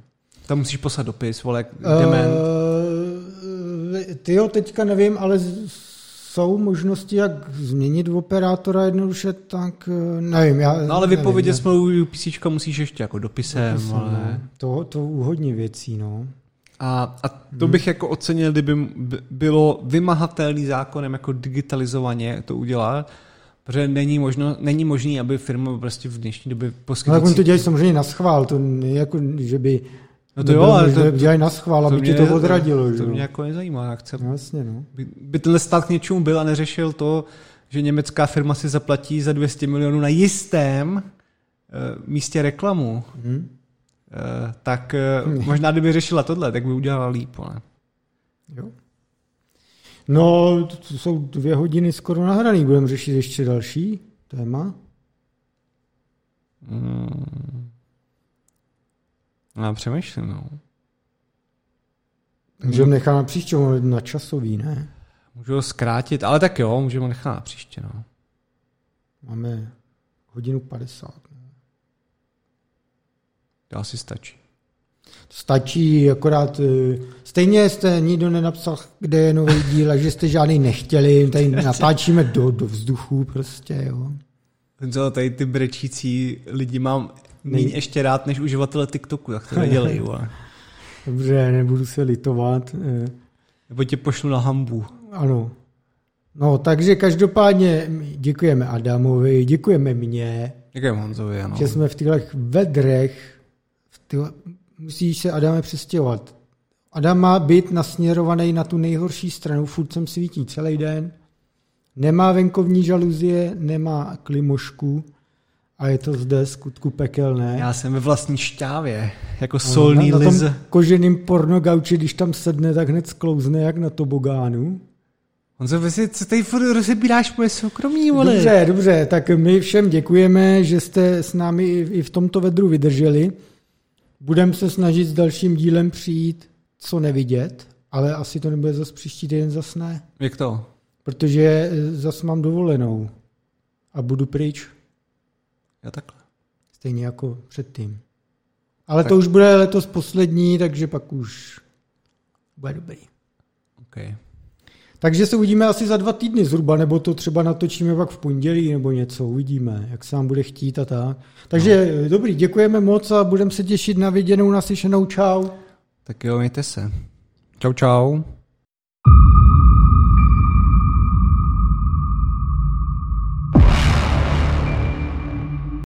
Tam musíš poslat dopis, vole, dement. Uh, ty jo, teďka nevím, ale jsou možnosti, jak změnit operátora jednoduše, tak eh, nevím. Já, no ale vypovědět smlouvu UPC musíš ještě jako dopisem. dopisem ale... no. to, to u hodně věcí, no. A, a to bych jako ocenil, kdyby bylo vymahatelný zákonem jako digitalizovaně to udělat, protože není, možno, není možný, aby firma prostě v dnešní době poskytující... No, tak oni to dělají samozřejmě na schvál, to jako, že by No to jo, ale to, dělají na schvál, aby tě to odradilo. To, to mě jako nezajímá. Jak chce, no, jasně, no. by, by tenhle stát k něčemu byl a neřešil to, že německá firma si zaplatí za 200 milionů na jistém uh, místě reklamu. Hmm. Uh, tak uh, <laughs> možná kdyby řešila tohle, tak by udělala líp. Ne? Jo. No, to jsou dvě hodiny skoro nahraný. Budeme řešit ještě další téma. Hmm. Já přemýšlím, no. Můžeme nechat na příště, na časový, ne? Můžu ho zkrátit, ale tak jo, můžeme nechat na příště, no. Máme hodinu 50. No. To asi stačí. Stačí, akorát eh, stejně jste nikdo nenapsal, kde je nový díl, a že jste žádný nechtěli, tady <laughs> natáčíme do, do vzduchu prostě, jo. Co, tady ty brečící lidi mám méně ještě rád než uživatele TikToku, tak to nedělej. <laughs> Dobře, nebudu se litovat. Eh. Nebo tě pošlu na hambu. Ano. No, takže každopádně děkujeme Adamovi, děkujeme mně. Děkujeme Honzovi, ano. Že jsme v těch vedrech, v tyhle, musíš se Adame přestěhovat. Adam má být nasměrovaný na tu nejhorší stranu, furt sem svítí celý den, nemá venkovní žaluzie, nemá klimošku, a je to zde skutku pekelné. Já jsem ve vlastní šťávě, jako solný na, na liz. Na koženým pornogauči, když tam sedne, tak hned sklouzne jak na tobogánu. On se vlastně, co tady furt rozebíráš moje soukromí, vole? Dobře, dobře, tak my všem děkujeme, že jste s námi i v tomto vedru vydrželi. Budeme se snažit s dalším dílem přijít co nevidět, ale asi to nebude zase příští týden zas ne. Jak to? Protože zas mám dovolenou a budu pryč. Já takhle. Stejně jako předtím. Ale tak. to už bude letos poslední, takže pak už bude dobrý. Okay. Takže se uvidíme asi za dva týdny zhruba, nebo to třeba natočíme pak v pondělí nebo něco, uvidíme, jak se nám bude chtít a tak. Takže no. dobrý, děkujeme moc a budeme se těšit na viděnou, naslyšenou, čau. Tak jo, mějte se. Čau, čau.